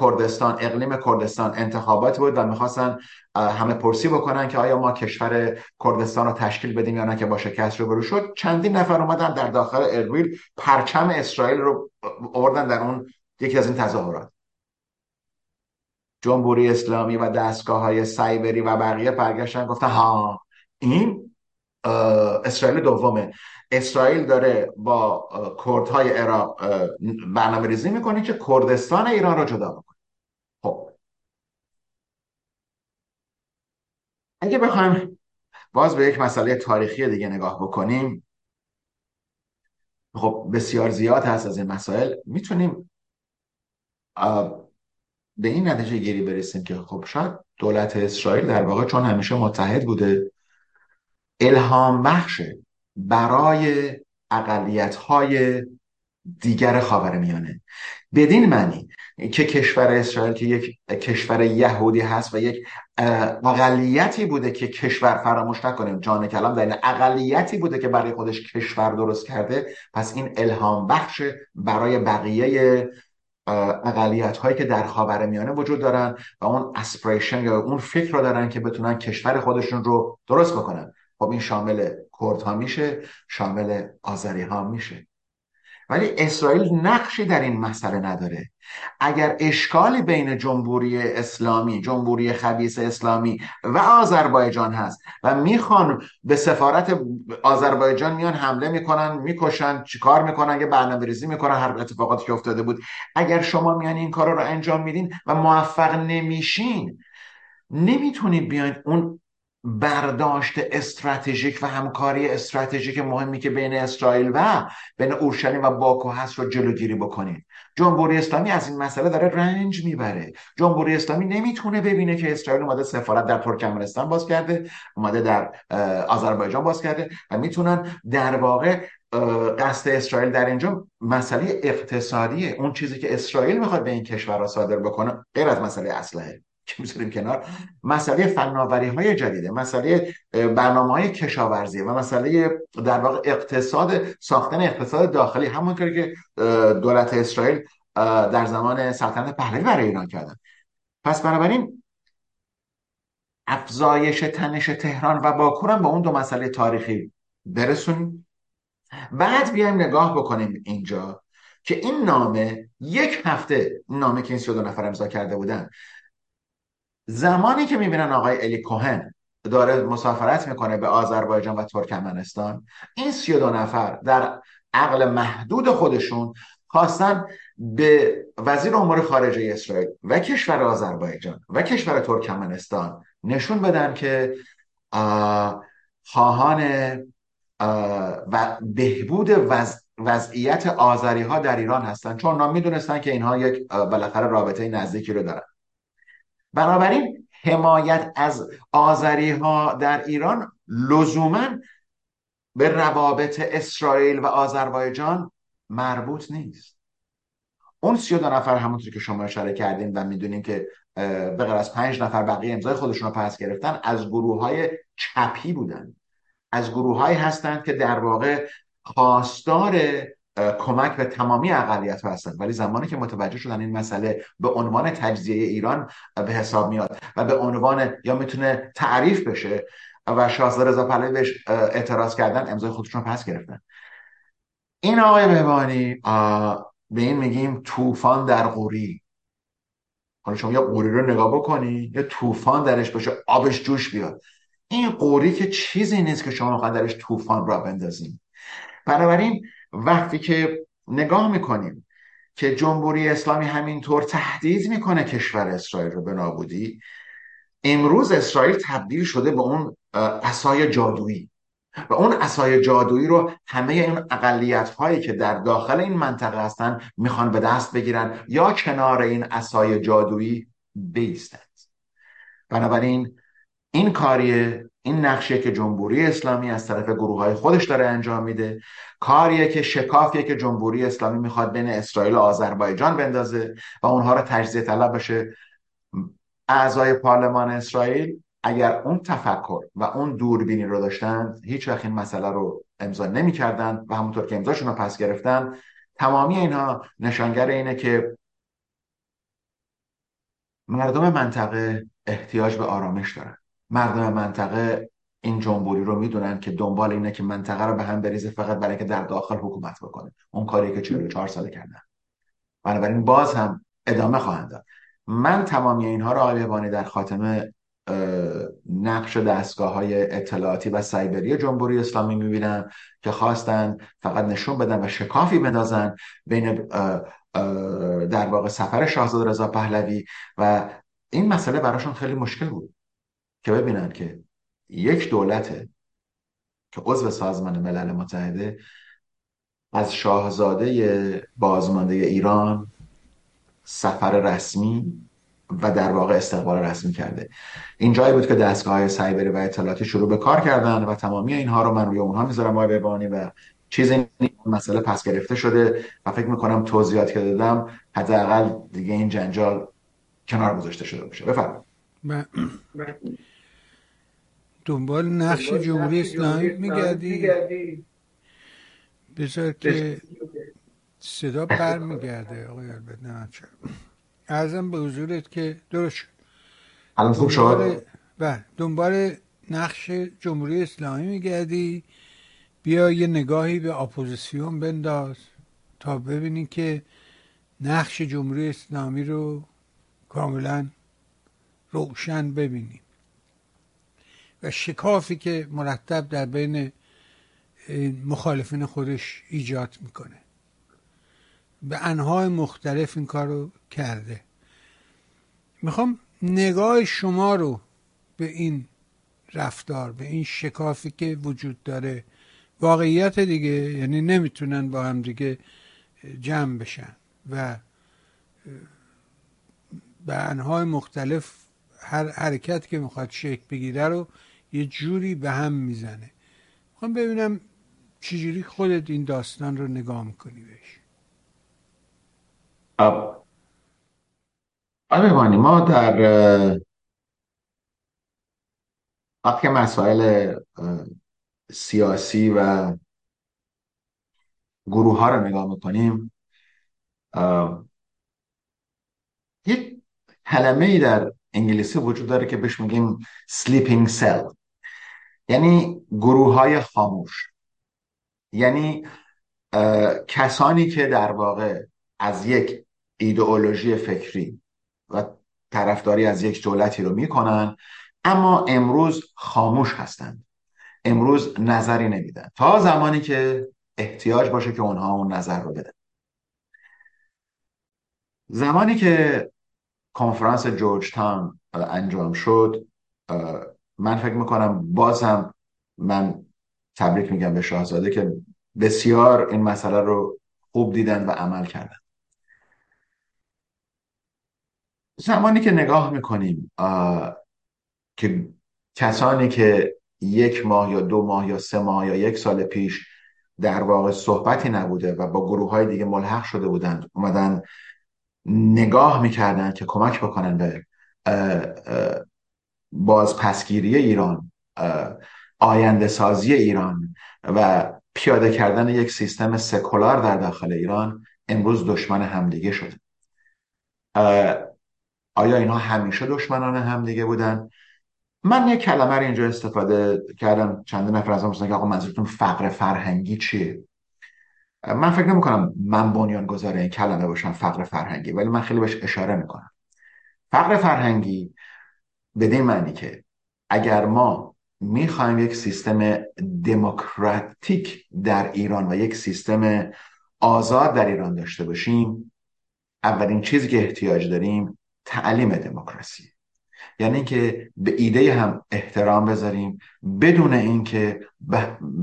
کردستان اقلیم کردستان انتخابات بود و می‌خواستن همه پرسی بکنن که آیا ما کشور کردستان رو تشکیل بدیم یا نه که با شکست رو برو شد چندین نفر اومدن در داخل اربیل پرچم اسرائیل رو آوردن در اون یکی از این تظاهرات. جمهوری اسلامی و دستگاه های سایبری و بقیه برگشتن گفتن ها این اسرائیل دومه. اسرائیل داره با کردهای عراق برنامه ریزی می‌کنه که کردستان ایران را جدا بکنه. خب. اگه بخوایم باز به یک مسئله تاریخی دیگه نگاه بکنیم خب بسیار زیاد هست از این مسائل. می‌تونیم به این نتیجه گیری برسیم که خب شاید دولت اسرائیل در واقع چون همیشه متحد بوده الهام بخشه برای اقلیت های دیگر خاورمیانه بدین معنی که کشور اسرائیل که یک کشور یهودی هست و یک اقلیتی بوده که کشور فراموش نکنیم. جان کلام در این اقلیتی بوده که برای خودش کشور درست کرده پس این الهام بخش برای بقیه اقلیت هایی که در خاور میانه وجود دارن و اون اسپریشن یا اون فکر رو دارن که بتونن کشور خودشون رو درست بکنن. خب این شامل کرد ها میشه شامل آذری ها میشه. ولی اسرائیل نقشی در این مسئله نداره. اگر اشکالی بین جمهوری اسلامی جمهوری خبیس اسلامی و آذربایجان هست و می‌خوان به سفارت آذربایجان میان حمله می‌کنن می‌کشن چیکار می‌کنن یه برنامه ریزی می‌کنن هر اتفاقاتی که افتاده بود. اگر شما میان این کار رو انجام میدین و موفق نمیشین نمی‌تونید بیاین اون برداشت استراتژیک و همکاری استراتژیک مهمی که بین اسرائیل و بین اورشلیم و باکو هست رو جلوگیری بکنید جمهوری اسلامی از این مسئله داره رنج می‌بره. جمهوری اسلامی نمی‌تونه ببینه که اسرائیل اومده سفارت در ترکمنستان باز کرده اومده در آذربایجان باز کرده و می‌تونن در واقع قصد اسرائیل در اینجا مسئله اقتصادیه. اون چیزی که اسرائیل می‌خواد به این کشور صادر بکنه غیر از مسئله اسلحه. می‌ذاریم کنار. مسئله فناوری های جدیده مسئله برنامه های کشاورزی و مسئله در واقع اقتصاد ساختن اقتصاد داخلی. همونطوری که دولت اسرائیل در زمان سلطنت پهلوی برای ایران کردن. پس بنابراین افزایش تنش تهران و باکو با اون دو مسئله تاریخی برسونیم. بعد بیایم نگاه بکنیم اینجا که این نامه یک هفته نامه که این 32 نفر امضا کرده بودن. زمانی که می‌بینن آقای الی کوهن داره مسافرت می‌کنه به آذربایجان و ترکمنستان این سی دو نفر در عقل محدود خودشون خواستن به وزیر امور خارجه اسرائیل و کشور آذربایجان و کشور ترکمنستان نشون بدن که خواهان و بهبود وضعیت آذری ها در ایران هستن. چون اونا می‌دونستن که اینها یک بالاخره رابطه نزدیکی رو دارن. بنابراین حمایت از آذری ها در ایران لزوما به روابط اسرائیل و آذربایجان مربوط نیست. اون سی دو نفر همونطور که شما اشاره کردین و می‌دونین که به غیر از پنج نفر بقیه امضای خودشون رو پس گرفتن از گروه های چپی بودن. از گروه هستند که در واقع خواستار کمک به تمامی اقلیت ها هستند. ولی زمانی که متوجه شدن این مسئله به عنوان تجزیه ایران به حساب میاد و به عنوان یا می‌تونه تعریف بشه و شاهزاده رضا پهلوی بهش اعتراض کردن امضای خودشون پس گرفتن. این آقای بهبانی به این میگیم طوفان در قوری. حالا شما یا قوری رو نگاه بکنی یا طوفان درش باشه آبش جوش بیاد. این قوری که چیزی نیست که شما می‌خواد درش طوفان را بندازیم بنابراین وقتی که نگاه می‌کنیم که جمهوری اسلامی همینطور تهدید می‌کنه کشور اسرائیل رو به نابودی امروز اسرائیل تبدیل شده به اون اسای جادویی. و اون اسای جادویی رو همه این اقلیت هایی که در داخل این منطقه هستن می‌خوان به دست بگیرن یا کنار این اسای جادویی بیستند. بنابراین این کاریه این نقشه که جمهوری اسلامی از طرف گروه های خودش داره انجام میده. کاریه که شکافیه که جمهوری اسلامی می‌خواد بین اسرائیل و آذربایجان بندازه و اونها رو تجزیه طلب بشه. اعضای پارلمان اسرائیل اگر اون تفکر و اون دوربینی رو داشتن هیچ وقت این مسئله رو امضا نمی‌کردن و همونطور که امضاشون رو پس گرفتن. تمامی اینها نشانگر اینه که مردم منطقه احتیاج به آرامش دارن. مردم منطقه این جمهوری رو می‌دونن که دنبال اینه که منطقه رو به هم بریزه فقط برای که در داخل حکومت بکنه. اون کاری که 44 ساله کردن. بنابراین باز هم ادامه خواهند داد. من تمامی اینها رو آقای در خاتمه نقش دستگاه های اطلاعاتی و سایبری جمهوری اسلامی می‌بینم که خواستن فقط نشون بدن و شکافی بندازن بین در واقع سفر شاهزاده رضا پهلوی و این مسئله براشون خیلی مشکل بود. که ببینن که یک دولت که عضو سازمان ملل متحده از شاهزاده بازمانده ایران سفر رسمی و در واقع استقبال رسمی کرده. این جایی بود که دستگاه های سایبری و اطلاعاتی شروع به کار کردن و تمامی اینها رو من روی اونها می‌ذارم آقای بهبانی و چیزی مسئله پس گرفته شده و فکر می‌کنم توضیحاتی که دادم حداقل دیگه این جنجال کنار گذاشته شده باشه. بفرمایید. دنبال نقش جمهوری اسلامی میگردی؟ بذار که صدا بر میگرده آقای البت نه چرا؟ ارزم به حضورت که درست شد. الان خوب شد؟ بله. دنبال نقش جمهوری اسلامی میگردی. بیا یه نگاهی به اپوزیسیون بنداز تا ببینی که نقش جمهوری اسلامی رو کاملا روشن ببینیم. و شکافی که مرتب در بین مخالفین خودش ایجاد می‌کنه. به انهای مختلف این کار رو کرده. می‌خوام نگاه شما رو به این رفتار به این شکافی که وجود داره واقعیت دیگه یعنی نمی‌تونن با هم دیگه جمع بشن و به انهای مختلف هر حرکت که می‌خواد شکل بگیره رو یه جوری به هم می‌زنه. می‌خوام ببینم چجوری خودت این داستان رو نگاه می‌کنی بهش. آقای ما در وقتی مسائل سیاسی و گروه ها رو نگاه می‌کنیم یک کلمه ای در انگلیسی وجود داره که بهش میگیم sleeping cell. یعنی گروه های خاموش. یعنی کسانی که در واقع از یک ایدئولوژی فکری و طرفداری از یک دولتی رو می‌کنن اما امروز خاموش هستند. امروز نظری نمیدن. تا زمانی که احتیاج باشه که اونها اون نظر رو بدن. زمانی که کنفرانس جورج تاون انجام شد من فکر می‌کنم باز هم من تبریک میگم به شاهزاده که بسیار این مسئله رو خوب دیدن و عمل کردن. زمانی که نگاه می‌کنیم که کسانی که یک ماه یا دو ماه یا سه ماه یا یک سال پیش در واقع صحبتی نبوده و با گروه های دیگه ملحق شده بودند اومدن نگاه می‌کردن که کمک بکنن به باز پسگیری ایران آینده سازی ایران و پیاده کردن یک سیستم سکولار در داخل ایران امروز دشمن همدیگه شده. آیا اینها همیشه دشمنان همدیگه بودن؟ من یک کلمه رو اینجا استفاده کردم. چند نفر از که آقا منظورتون فقر فرهنگی چیه؟ من فکر نمی کنم من بنیان گذاره این کلمه باشم فقر فرهنگی ولی من خیلی بهش اشاره می‌کنم. فقر فرهنگی بدین معنی که اگر ما می‌خوایم یک سیستم دموکراتیک در ایران و یک سیستم آزاد در ایران داشته باشیم اولین چیزی که احتیاج داریم تعلیم دموکراسی. یعنی که به ایده هم احترام بذاریم بدون اینکه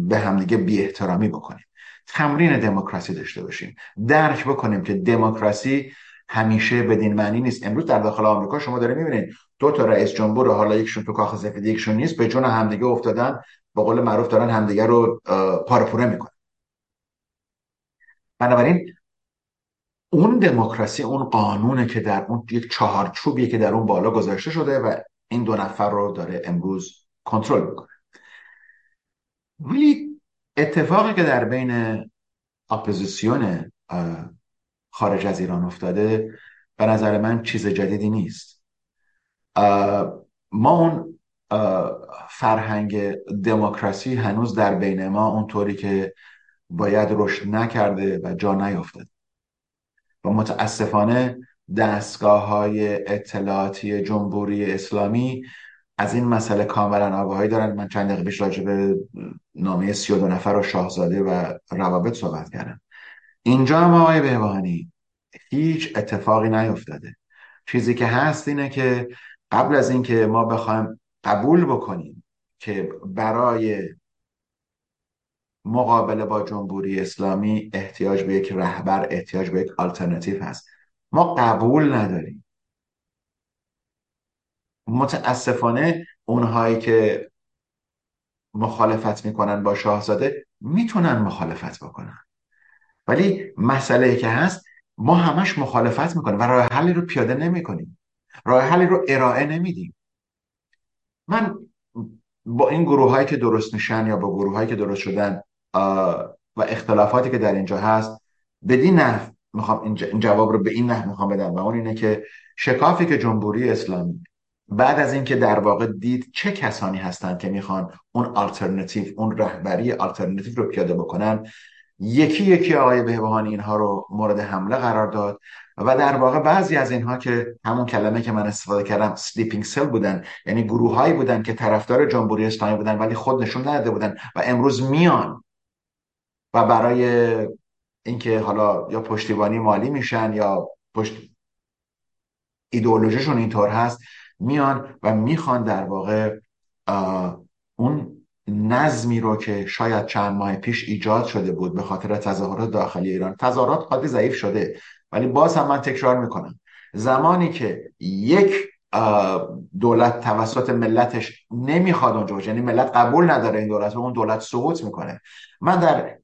به همدیگه بی احترامی بکنیم. تمرین دموکراسی داشته باشیم. درک بکنیم که دموکراسی همیشه بدین معنی نیست. امروز در داخل آمریکا شما داره می‌بینید دو تا رئیس جمهور حالا یکشون تو کاخ سفید یکشون نیست به جون همدیگه افتادن. به قول معروف دارن همدیگه رو پارپوره می‌کنن. بنابراین اون دموکراسی اون قانونه که در اون یک چهارچوبیه که در اون بالا گذاشته شده و این دو نفر رو داره امروز کنترل می‌کنه. ولی اتفاقی که در بین اپوزیسیون خارج از ایران افتاده به نظر من چیز جدیدی نیست. ما اون فرهنگ دموکراسی هنوز در بین ما اونطوری که باید رشد نکرده و جا نیافتاده. و متاسفانه دستگاه های اطلاعاتی جمهوری اسلامی از این مسئله کاملا آگاهی دارن. من چند دقیقه پیش راجع به نامه سی و دو نفر و شاهزاده و روابط صحبت کردم. اینجا هم آقای بهبانی هیچ اتفاقی نیفتاده چیزی که هست اینه که قبل از اینکه ما بخوایم قبول بکنیم که برای مقابله با جمهوری اسلامی احتیاج به یک رهبر احتیاج به یک آلترناتیو هست. ما قبول نداریم. متاسفانه اونهایی که مخالفت می‌کنن با شاهزاده می‌تونن مخالفت بکنن. ولی مسئله که هست ما همش مخالفت می‌کنیم و راه حلی رو پیاده نمی‌کنیم. راه حلی رو ارائه نمیدیم. من با این گروه هایی که درست میشن یا با گروه هایی که درست شدن و اختلافاتی که در اینجا هست بدین نحو می‌خوام این جواب رو به این نحو می‌خوام بدم و اون اینه که شکافی که جمهوری اسلامی بعد از اینکه در واقع دید چه کسانی هستند که می‌خوان اون آلترناتیو اون رهبری آلترناتیو رو پیاده بکنن یکی یکی آقای بهبهانی اینها رو مورد حمله قرار داد و در واقع بعضی از اینها که همون کلمه که من استفاده کردم sleeping cell بودن یعنی گروه هایی بودن که طرفدار جمهوری اسلامی بودن ولی خود نشون نداده بودن و امروز میان و برای اینکه حالا یا پشتیبانی مالی میشن یا پشت ایدئولوژیشون اینطور هست میان و می‌خوان در واقع اون نظمی رو که شاید چند ماه پیش ایجاد شده بود به خاطر تظاهرات داخلی ایران. تظاهرات قادی ضعیف شده ولی باز هم من تکرار می‌کنم. زمانی که یک دولت توسط ملتش نمی‌خواد اونجا یعنی ملت قبول نداره این دولت و اون دولت سقوط می‌کنه. من در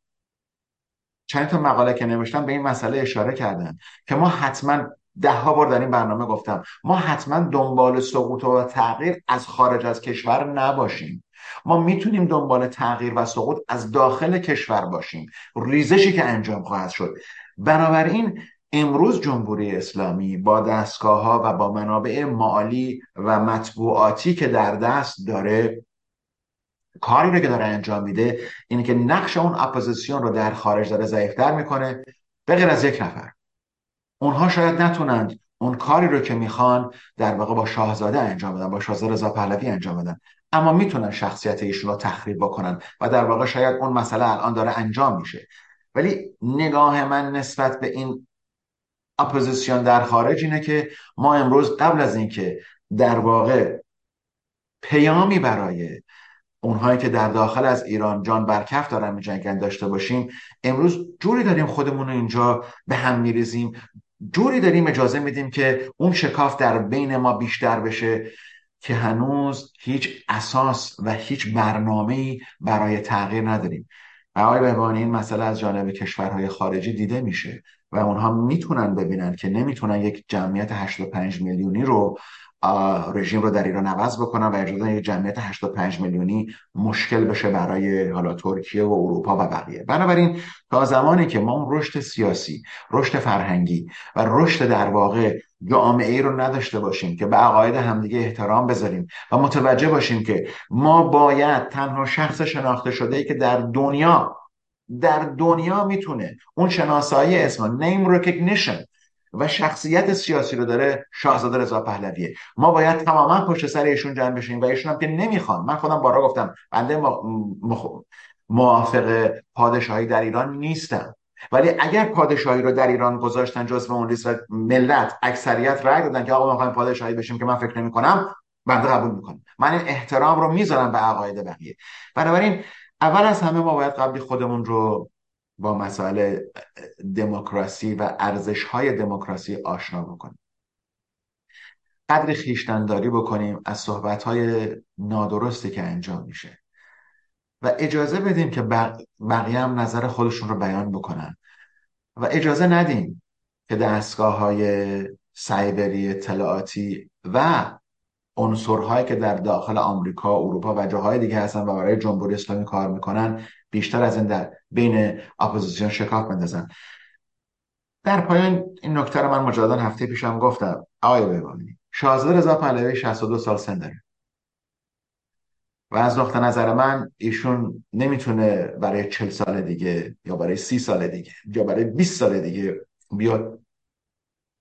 چند تا مقاله که نوشتم به این مسئله اشاره کردم که ما حتما ده ها بار در این برنامه گفتم ما حتما دنبال سقوط و تغییر از خارج از کشور نباشیم. ما می‌تونیم دنبال تغییر و سقوط از داخل کشور باشیم. ریزشی که انجام خواهد شد. بنابراین امروز جمهوری اسلامی با دستگاه ها و با منابع مالی و مطبوعاتی که در دست داره کاری رو که داره انجام میده اینه که نقش اون اپوزیسیون رو در خارج داره ضعیفتر می‌کنه به غیر از یک نفر. اونها شاید نتونند اون کاری رو که می‌خوان در واقع با شاهزاده انجام بدن با شاهزاده رضا پهلوی انجام بدن. اما می‌تونن شخصیت ایشون رو تخریب بکنن و در واقع شاید اون مسئله الان داره انجام میشه. ولی نگاه من نسبت به این اپوزیسیون در خارج اینه که ما امروز قبل از اینکه در واقع پیامی برای اونهایی که در داخل از ایران جان برکف دارن میجنگن داشته باشیم امروز جوری داریم خودمون رو اینجا به هم میریزیم. جوری داریم اجازه میدیم که اون شکاف در بین ما بیشتر بشه. که هنوز هیچ اساس و هیچ برنامه برای تغییر نداریم. و آقای بهبانی این مسئله از جانب کشورهای خارجی دیده میشه و اونها می‌تونن ببینن که نمی‌تونن یک جمعیت 85 میلیونی رو رژیم رو در ایران عوض بکنن و اجازه یک جمعیت 85 میلیونی مشکل بشه برای حالا ترکیه و اروپا و بقیه. بنابراین تا زمانی که ما اون رشد سیاسی رشد فرهنگی و رشد در واقع جامعه ای رو نداشته باشیم که به عقاید همدیگه احترام بذاریم و متوجه باشیم که ما باید تنها شخص شناخته شده ای که در دنیا در دنیا می‌تونه اون شناسایی اسم name recognition و شخصیت سیاسی رو داره شاهزاده رضا پهلویه. ما باید تماما پشت سر ایشون جمع بشیم و ایشون هم که نمی‌خوان. من خودم بارا گفتم بنده موافق پادشاهی در ایران نیستم. ولی اگر پادشاهی رو در ایران گذاشتن جزو اون لیست ملت اکثریت رأی دادن که آقا ما می‌خوایم پادشاهی بشیم که من فکر نمی کنم بنده قبول می‌کنم. من این احترام رو می‌ذارم به عقاید بقیه. بنابراین اول از همه ما باید قبلی خودمون رو با مسائل دموکراسی و ارزش های دموکراسی آشنا بکنیم. قدر خیشتنداری بکنیم از صحبت های نادرستی که انجام میشه. و اجازه بدیم که بقیه هم نظر خودشون رو بیان بکنن. و اجازه ندیم که دستگاه های سایبری اطلاعاتی و عنصرهایی که در داخل آمریکا، اروپا و جاهای دیگه هستن و برای جمهوری اسلامی کار می‌کنن بیشتر از این در بین اپوزیسیون شکاف بندازن. در پایان این نکته رو من مجددا هفته پیشم گفتم. آقای بهبانی شاهزاده رضا پهلوی 62 سال سن داره. و از نقطه نظر من ایشون نمی‌تونه برای 40 سال دیگه یا برای 30 سال دیگه یا برای 20 سال دیگه بیاد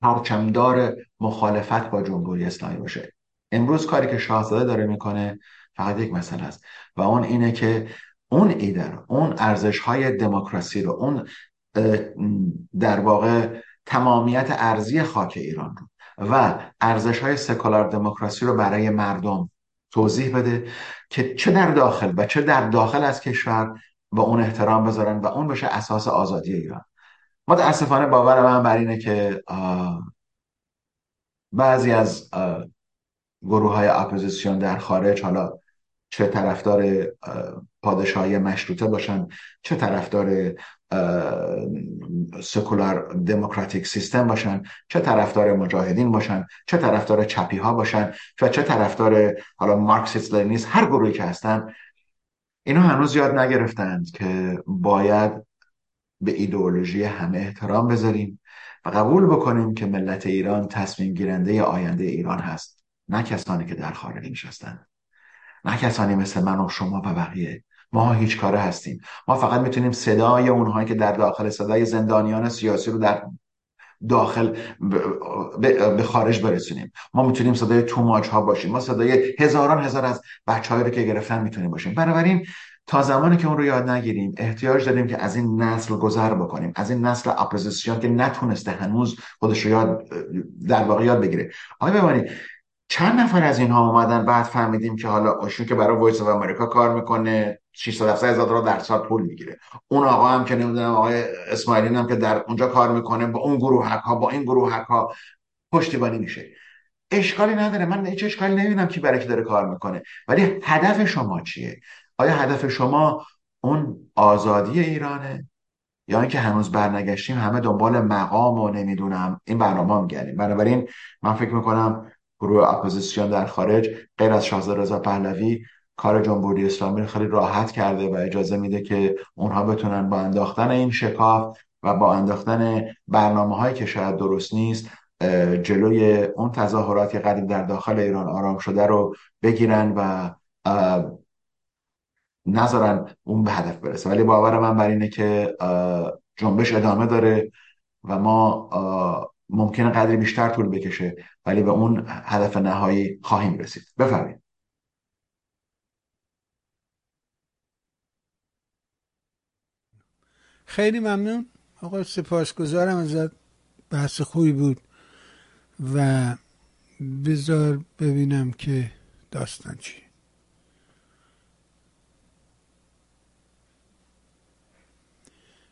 پرچمدار مخالفت با جمهوری اسلامی باشه. امروز کاری که شاهزاده داره می‌کنه فقط یک مسئله است و اون اینه که اون ایده اون ارزش های دموکراسی رو اون در واقع تمامیت ارزی خاک ایران رو و ارزش های سکولار دموکراسی رو برای مردم توضیح بده. که چه در داخل و چه در داخل از کشور و اون احترام بذارن و اون بشه اساس آزادی ایران. متاسفانه باور من بر اینه که بعضی از گروه های اپوزیسیون در خارج حالا چه طرفدار پادشاهی مشروطه باشن چه طرفدار secular democratic system باشن چه طرفدار مجاهدین باشن چه طرفدار چپی ها باشن و چه طرفدار حالا مارکسیست لنینیست هر گروهی که هستن اینا هنوز یاد نگرفتند که باید به ایدئولوژی همه احترام بذاریم و قبول بکنیم که ملت ایران تصمیم گیرنده آینده ایران هست نه کسانی که در خارج نشستند نه کسانی مثل من و شما و بقیه. ما هیچ کاره هستیم. ما فقط می‌تونیم صدای اونهایی که در داخل صدای زندانیان سیاسی رو در داخل به خارج برسونیم. ما می‌تونیم صدای توماج ها باشیم. ما صدای هزاران هزار از بچه رو که گرفتن می‌تونیم باشیم. بنابراین تا زمانی که اون رو یاد نگیریم احتیاج داریم که از این نسل گذر بکنیم. از این نسل اپوزیسیون که نتونسته هنوز خودش رو یاد در واقع یاد بگیره. آقای ببینید چند نفر از اینها اومدن بعد فهمیدیم که حالا اوشون که برای وایس و امریکا کار می‌کنه؟ 600 هزار دلار در سال پول می‌گیره. اون آقا هم که نمی‌دونم آقای اسماعیلی هم که در اونجا کار می‌کنه با اون گروه ها با این گروه ها پشتیبانی میشه. اشکالی نداره. من هیچ اشکالی نمی‌بینم کی برای کی داره کار می‌کنه. ولی هدف شما چیه؟ آیا هدف شما اون آزادی ایرانه؟ یا اینکه هنوز برنگشتیم همه دنبال مقام و نمی‌دونم. این برنامه میگردیم بنابراین من فکر می‌کنم گروه اپوزیسیون در خارج غیر از شاهزاده رضا پهلوی کار جمهوری اسلامی خیلی راحت کرده و اجازه میده که اونها بتونن با انداختن این شکاف و با انداختن برنامه هایی که شاید درست نیست جلوی اون تظاهرات که قدیم در داخل ایران آرام شده رو بگیرن و نذارن اون به هدف برسه. ولی باور من بر اینه که جنبش ادامه داره و ما ممکنه قدری بیشتر طول بکشه ولی به اون هدف نهایی خواهیم رسید. بفرمایید. خیلی ممنون. آقا سپاسگزارم ازت. بحث خوبی بود و بذار ببینم که داستان چی.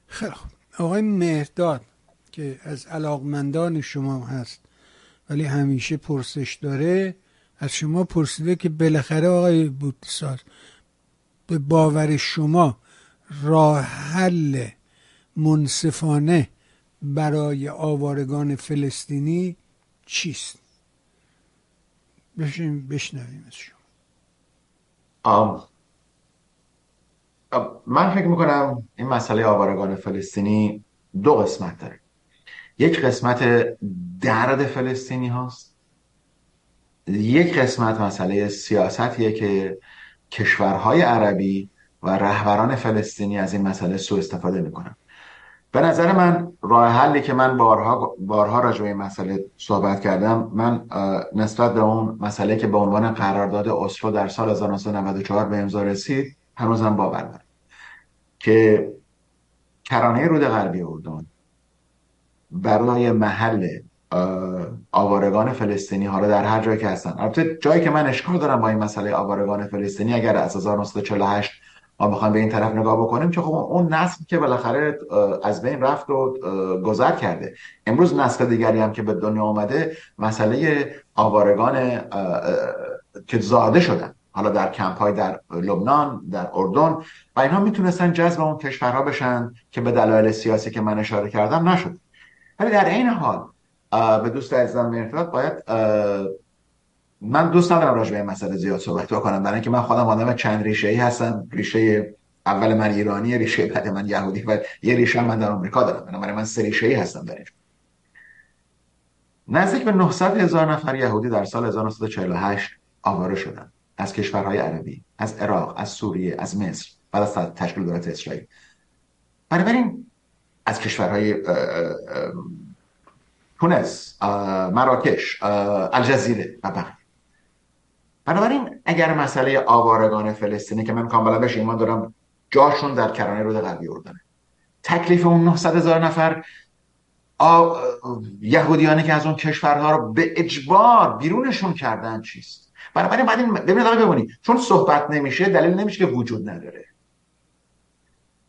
خیلی آقای مهداد که از علاقمندان شما هست ولی همیشه پرسش داره از شما پرسیده که بالاخره آقای بودساز به باور شما راه حل منصفانه برای آوارگان فلسطینی چیست؟ بشین بشنویم از شما. من فکر می‌کنم این مسئله آوارگان فلسطینی دو قسمت داره. یک قسمت درد فلسطینی هاست. یک قسمت مسئله سیاستیه که کشورهای عربی و رهبران فلسطینی از این مسئله سوء استفاده می‌کنن. به نظر من راه حلی که من بارها بارها راجع به مسئله صحبت کردم من نسبت به اون مسئله که به عنوان قرارداد اسلو در سال 1994 به امضا رسید هنوزم باور دارم. که کرانه رود غربی اردن برای محل آوارگان فلسطینی رو در هر جایی که هستن. البته جایی که من اشکال دارم با این مسئله آوارگان فلسطینی اگر از 1948 ما بخوایم به این طرف نگاه بکنیم که خب اون نسل که بالاخره از بین رفت و گذر کرده. امروز نسل دیگری هم که به دنیا آمده مسئله آوارگان که زاده شدن. حالا در کمپ های در لبنان در اردن و اینها می‌تونستن جذب اون کشورها بشن که به دلایل سیاسی که من اشاره کردم نشد. ولی در این حال به دوست عزیزم مرتبط باید من دوست ندارم راجع به این مسئله زیاد صحبت بکنم. برای اینکه من خودم آدم چند ریشه ای هستم. ریشه اول من ایرانی ریشه بعد من یهودی و یه ریشه من در آمریکا دارم. بنابراین من سه ریشه ای هستم در اینجا نزدیک به 900 هزار نفر یهودی در سال 1948 آواره شدن. از کشورهای عربی از عراق از سوریه از مصر بعد از تشکیل دولت اسرائیل. بنابراین از کشورهای تونس مراکش الجزیره و بقیه. بنابراین اگر مسئله آوارگان فلسطینی که من کاملا بهش ایمان دارم جاشون در کرانه رود غربی اردنه. تکلیف اون 900 هزار نفر یهودیانی که از اون کشورها رو به اجبار بیرونشون کردن چیست؟ بنابراین بعد این ببینید ببینید. چون صحبت نمیشه دلیل نمیشه که وجود نداره.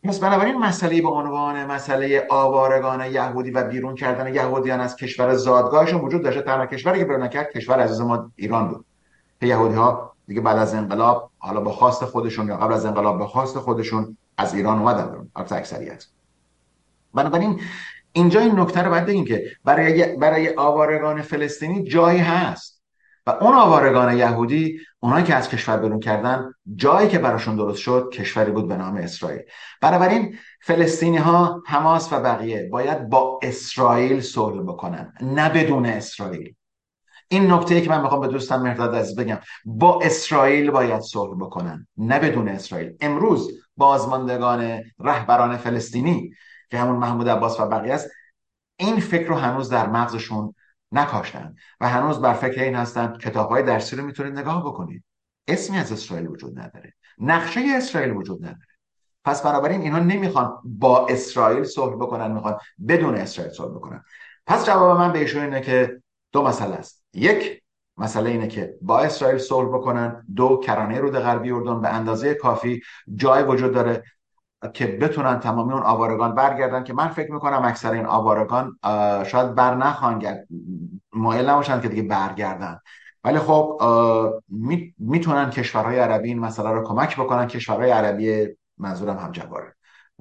پس بنابراین مسئله به عنوان مسئله آوارگان یهودی و بیرون کردن یهودیان از کشور زادگاهشون وجود داشته. تنها کشوری که بیرون کرد کشور عزیز ما ایران بود. که یهودی ها دیگه بعد از انقلاب حالا با خواست خودشون یا قبل از انقلاب با خواست خودشون از ایران اومدن البته اکثریت. بنابراین اینجا این نکته رو باید بگیم که برای برای آوارگان فلسطینی جایی هست. و اون آوارگان یهودی اونایی که از کشور برون کردن جایی که براشون درست شد کشوری بود به نام اسرائیل. بنابراین فلسطینی ها حماس و بقیه باید با اسرائیل صلح بکنن نه بدون اسرائیل. این نکته که من می‌خوام به دوستم مرداد از بگم با اسرائیل باید صلح بکنن نه بدون اسرائیل. امروز بازماندگان رهبران فلسطینی که همون محمود عباس و بقیه است این فکر رو هنوز در مغزشون نکاشتن و هنوز بر فکر این هستن کتاب های درسی رو می‌تونید نگاه بکنید. اسمی از اسرائیل وجود نداره. نقشه اسرائیل وجود نداره. پس بنابراین اینها نمی‌خوان با اسرائیل صلح بکنن می‌خوان بدون اسرائیل صلح بکنن. پس جواب من به ایشون اینه که دو مسئله است. یک مسئله اینه که با اسرائیل صلح بکنن دو کرانه رود غربی اردن به اندازه کافی جای وجود داره که بتونن تمامی اون آوارگان برگردن که من فکر می‌کنم اکثر این آوارگان شاید بر نخواهن گرد مایل نباشن که دیگه برگردن. ولی خب می‌تونن کشورهای عربی این مسئله رو کمک بکنن. کشورهای عربی منظورم هم جواره.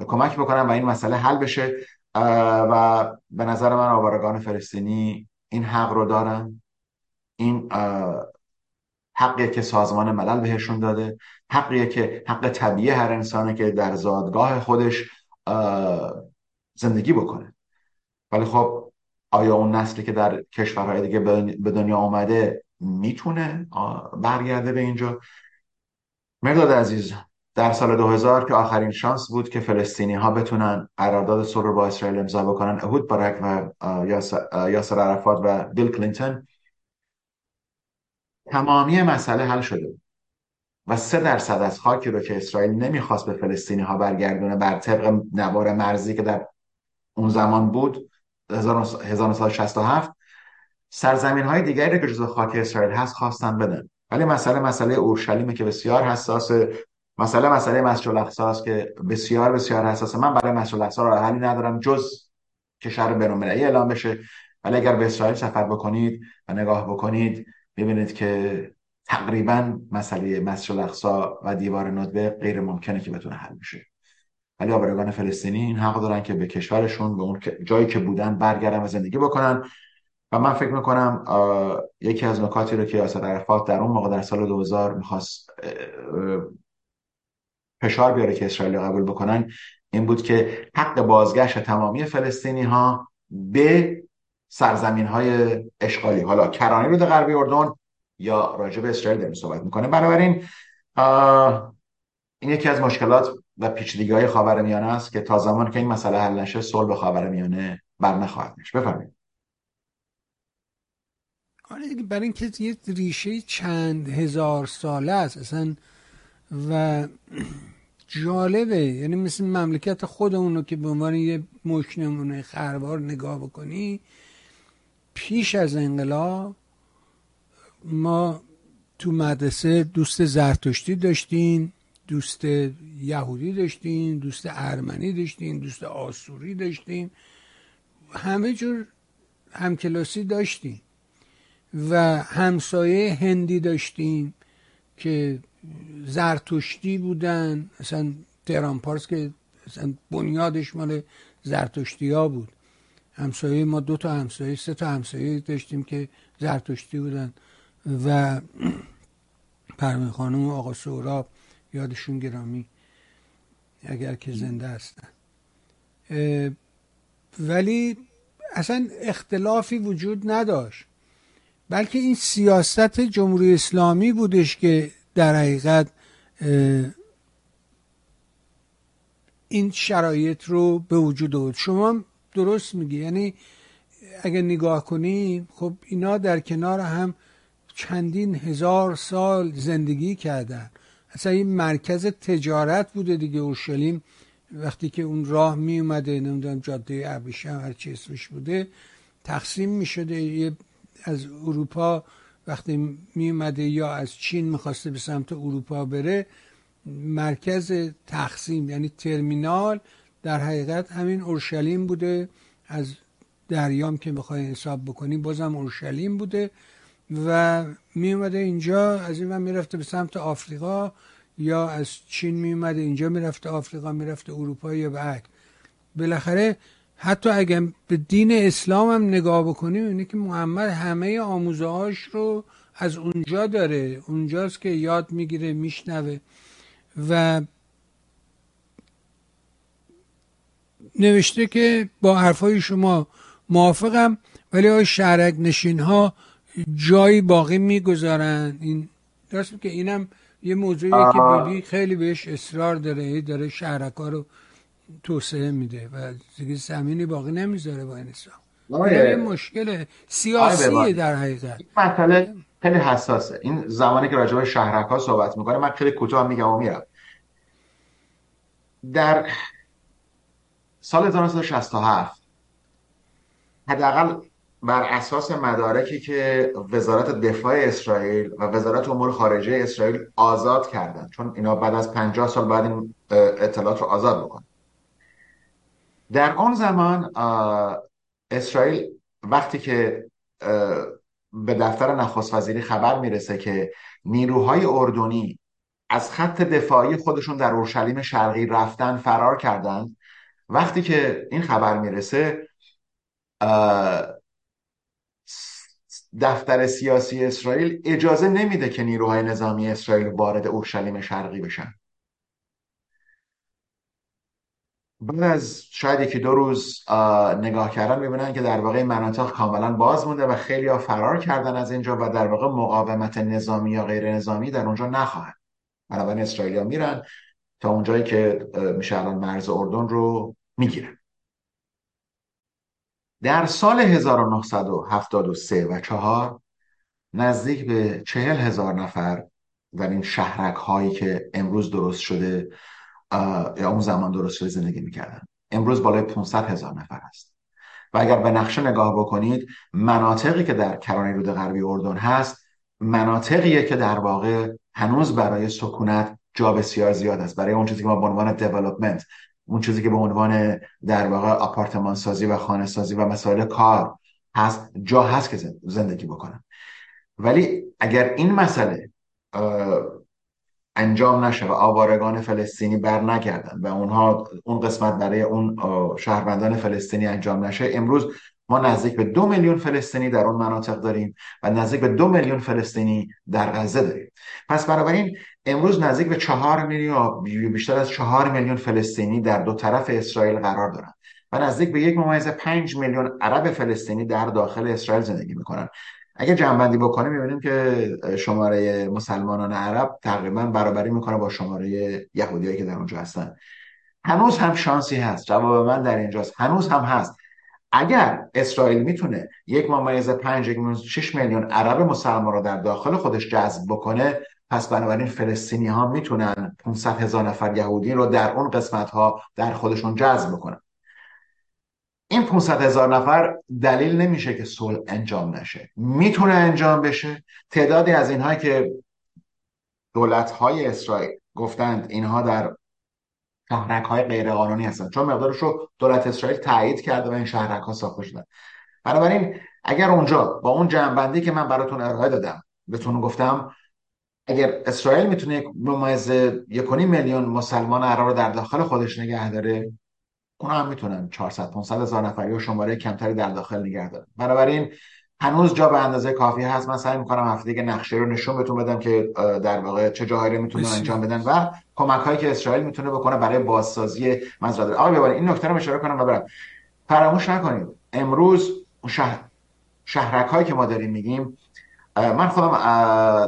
کمک بکنن و این مسئله حل بشه. و به نظر من آوارگان فلسطینی این حق رو دارن. این حقیه که سازمان ملل بهشون داده حقیه که حق طبیعی هر انسانه که در زادگاه خودش زندگی بکنه. ولی خب آیا اون نسلی که در کشورهای دیگه به دنیا آمده می‌تونه برگرده به اینجا؟ مرداد عزیز در سال 2000 که آخرین شانس بود که فلسطینی ها بتونن قرارداد صلح رو با اسرائیل امضا بکنن اهود بارک و یاسر عرفات و بیل کلینتون تمامی مسئله حل شده بود. و سه درصد از خاکی رو که اسرائیل نمی‌خواست به فلسطینی ها برگردونه بر طبق نوار مرزی که در اون زمان بود 1967 سرزمین های دیگری که جزو خاک اسرائیل هست خواستن بدن. ولی مسئله مسئله اورشلیمه که بسیار حساسه. مسئله مسئله مسجد الاقصا است که بسیار بسیار حساسه. من برای مسجد الاقصا راه حلی ندارم جز که شهر بین‌المللی اعلام بشه. ولی اگر به اسرائیل سفر بکنید و نگاه بکنید ببینید که تقریبا مسئله مسجد الاقصا و دیوار ندبه غیر ممکنه که بتونه حل بشه. ولی آبرگان فلسطینی این حق دارن که به کشورشون به اون جایی که بودن برگردن و زندگی بکنن. و من فکر می‌کنم یکی از نکاتی رو که یاسر عرفات در اون موقع در سال 2000 می‌خواست فشار بیاره که اسرائیل قبول بکنن این بود که حق بازگشت تمامی فلسطینی ها به سرزمین های اشغالی حالا کرانه رود غربی اردن یا راجع به اسرائیل داریم صحبت می‌کنه بنابراین این یکی از مشکلات و پیچیدگی های خاورمیانه است که تا زمان که این مسئله حل نشه صلح به خاورمیانه بر نخواهد میشه بفرمایید. آره برای اینکه یه ریشه چند هزار ساله است اصلا و جالبه. یعنی مثل مملکت خودمون رو که به عنوان یه مش نمونه خربار نگاه بکنی پیش از انقلاب ما تو مدرسه دوست زرتشتی داشتیم دوست یهودی داشتیم دوست ارمنی داشتیم دوست آسوری داشتیم همه جور همکلاسی داشتیم و همسایه هندی داشتیم که زرتشتی بودن اصلا تهران پارس که اصلا بنیادش مال زرتشتی ها بود. همسایه ما دو تا همسایه سه تا همسایه داشتیم که زرتشتی بودن. و پروین خانم و آقا سوراب یادشون گرامی اگر که زنده هستن. ولی اصلا اختلافی وجود نداشت. بلکه این سیاست جمهوری اسلامی بودش که در حقیقت این شرایط رو به وجود آورد. شما درست میگی. یعنی اگه نگاه کنیم خب اینا در کنار هم چندین هزار سال زندگی کردن. اصلا این مرکز تجارت بوده دیگه اورشلیم. وقتی که اون راه می اومده نمی‌دونم جاده ابریشم هر چی اسمش بوده تقسیم می شده از اروپا وقتی می اومده یا از چین می‌خواسته به سمت اروپا بره مرکز تقسیم یعنی ترمینال در حقیقت همین اورشلیم بوده. از دریام که بخوای حساب بکنی بازم اورشلیم بوده و می اومده اینجا از این من می‌رفته به سمت آفریقا یا از چین می اومده اینجا می‌رفته آفریقا می‌رفته اروپا یا بعد بالاخره حتی اگر به دین اسلام هم نگاه بکنیم اینه که محمد همه آموزه رو از اونجا داره. اونجاست که یاد می‌گیره میشنوه و نوشته که با حرفای شما موافقم ولی آقای شهرک نشین ها جایی باقی می‌گذارن. این درست که اینم یه موضوعیه که بیبی خیلی بهش اصرار داره داره شهرک ها رو توسعه میده و دیگه زمینی باقی نمی‌ذاره با این اسلام مشکل سیاسیه در حقیقت. مسئله خیلی حساسه. این زمانی که راجع به شهرک ها صحبت می‌کنه من خیلی کوتاه میگم و میرم. در سال 1967 حداقل بر اساس مدارکی که وزارت دفاع اسرائیل و وزارت امور خارجه اسرائیل آزاد کردن. چون اینا بعد از 50 سال بعد این اطلاعات رو آزاد بکنن. در آن زمان اسرائیل وقتی که به دفتر نخست وزیری خبر می‌رسه که نیروهای اردنی از خط دفاعی خودشون در اورشلیم شرقی رفتن فرار کردند وقتی که این خبر می‌رسه دفتر سیاسی اسرائیل اجازه نمیده که نیروهای نظامی اسرائیل وارد اورشلیم شرقی بشن. بعد از شاید یکی دو روز نگاه کردن می‌بینن که در واقع مناطق کاملا باز مونده و خیلی ها فرار کردن از اینجا و در واقع مقاومت نظامی یا غیر نظامی در اونجا نخواهد. بنابراین اسرائیلیا میرن تا اونجایی که میشه الان مرز اردن رو می‌گیرن در سال 1973 و 4 نزدیک به چهل هزار نفر در این شهرک هایی که امروز درست شده یا اون زمان درست شده زندگی می‌کردن. امروز بالای 500 هزار نفر است و اگر به نقشه نگاه بکنید مناطقی که در کرانه رود غربی اردن هست مناطقیه که در واقع هنوز برای سکونت جا بسیار زیاد است. برای اون چیزی که ما به عنوان دیولپمنت اون چیزی که به عنوان در واقع آپارتمان سازی و خانه سازی و مسائل کار هست جا هست که زندگی بکنن ولی اگر این مسئله انجام نشه و آوارگان فلسطینی بر نگردن و اونها اون قسمت برای اون شهروندان فلسطینی انجام نشه امروز ما نزدیک به دو میلیون فلسطینی در اون مناطق داریم و نزدیک به دو میلیون فلسطینی در غزه داریم. پس بنابراین امروز نزدیک به چهار میلیون بیشتر از چهار میلیون فلسطینی در دو طرف اسرائیل قرار دارند و نزدیک به یک ممیز پنج میلیون عرب فلسطینی در داخل اسرائیل زندگی می‌کنن. اگه جنبندی بکنیم می‌بینیم که شماره مسلمانان عرب تقریبا برابری می‌کنه با شماره یهودیایی که در اونجا هستن. هنوز هم شانسی هست. جواب من در اینجاست. هنوز هم هست. اگر اسرائیل می‌تونه یک ممیز پنج یک شش میلیون عرب مسلمان رو در داخل خودش جذب بکنه پس بنابراین فلسطینی ها می‌تونن 500 هزار نفر یهودی رو در اون قسمت ها در خودشون جذب بکنن. این 500 هزار نفر دلیل نمیشه که صلح انجام نشه. می‌تونه انجام بشه. تعدادی از اینها که دولت های اسرائیل گفتند اینها در شهرک های غیر قانونی هستن چون مقدارش رو دولت اسرائیل تایید کرده و این شهرک ها ساخته شدن. بنابراین اگر اونجا با اون جنبندی که من براتون ارائه دادم بهتون گفتم اگر اسرائیل می‌تونه یک ممیز یک میلیون مسلمان عرب رو در داخل خودش نگه داره اونا هم می‌تونن 400 500 هزار نفری و شماره کمتری در داخل نگه دارن. بنابراین هنوز جا به اندازه کافی هست. من سعی می‌کنم هفته دیگه نقشه رو نشون بهتون بدم که در واقع چه جاهایی می‌تونن انجام بدن و کمک هایی که اسرائیل می‌تونه بکنه برای بازسازی مزرعه. آقا ببینید این نکته رو اشاره کنم و برم. فراموش نکنید امروز شهر شهرک هایی که ما داریم میگیم من خودم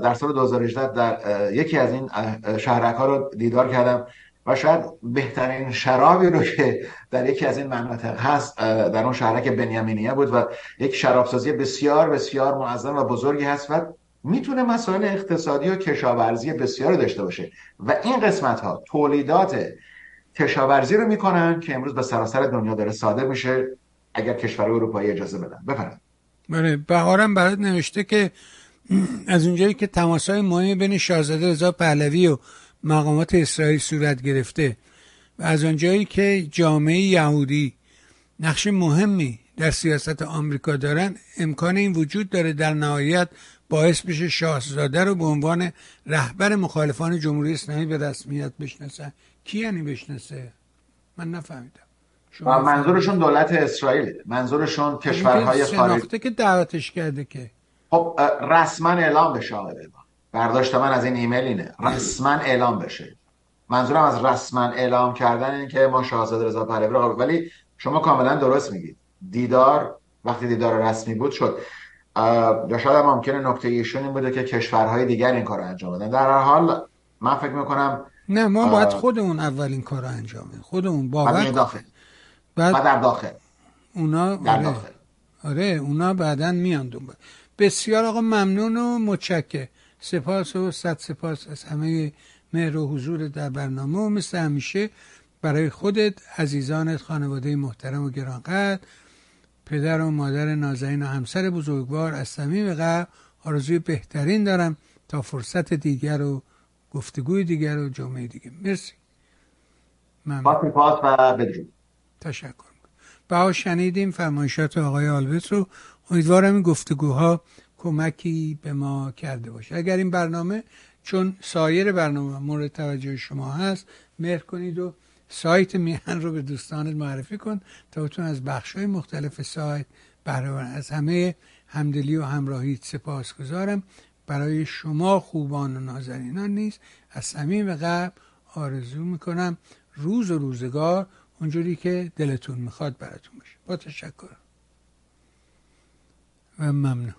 در سال 2018 در یکی از این شهرک ها رو دیدار کردم و شاید بهترین شرابی رو که در یکی از این مناطق هست در اون شهرک بنیامینیه بود و یک شرابسازی بسیار بسیار معظم و بزرگی هست و می‌تونه مسائل اقتصادی و کشاورزی بسیار داشته باشه. و این قسمت ها تولیدات کشاورزی رو می‌کنن که امروز به سراسر دنیا داره صادر میشه اگر کشور اروپایی اجازه بدن. بفرمایید. بله بهارم برات نوشته که از اونجایی که تماسهای مهمی بین شاهزاده رضا پهلوی و مقامات اسرائیل صورت گرفته و از آنجایی که جامعه یهودی نقش مهمی در سیاست آمریکا دارن امکان این وجود داره در نهایت باعث بشه شاهزاده رو به عنوان رهبر مخالفان جمهوری اسلامی به رسمیت بشناسن. کی یعنی بشناسه؟ من نفهمیدم. منظورشون دولت اسرائیل منظورشون کشورهای خارجی که دعوتش کرده که. خب رسما اعلام بشه آقای برداشت من از این ایمیل اینه. رسما اعلام بشه. منظورم از رسما اعلام کردن این که ما شاهزاده رضا پهلوی رو ولی شما کاملا درست میگید. دیدار وقتی دیدار رسمی بود شد. یا شاید هم ممکنه نکته ایشون این بوده که کشورهای دیگر این کار رو انجام بدن. در هر حال من فکر می‌کنم نه ما باید خودمون اولین کار رو انجام بدیم. خودمون باور بعد در داخل. اونا در آره. داخل. آره اونا بعدا میان دنبال. بسیار آقا ممنون و متشکر. سپاس و صد سپاس از همه مهر و حضور در برنامه و مثل همیشه برای خودت عزیزانت خانواده محترم و گرانقدر پدر و مادر نازنین و همسر بزرگوار از صمیم قلب آرزوی بهترین دارم تا فرصت دیگر و گفتگوی دیگر و جمعه دیگه. مرسی. ممنون. پاس و بدرود. تشکر بها شنیدیم فرمایشات آقای آلبت رو. امیدوارم این گفتگوها کمکی به ما کرده باشه. اگر این برنامه چون سایر برنامه مورد توجه شما هست مهر کنید و سایت میهن رو به دوستانت معرفی کن تا بتون از بخش های مختلف سایت بهره از همه همدلی و همراهی سپاس گذارم برای شما خوبان و نازنینان نیست. از صمیم قلب آرزو می‌کنم روز و روزگار اونجوری که دلتون می‌خواد براتون باشه. با تشکر. و ممنون.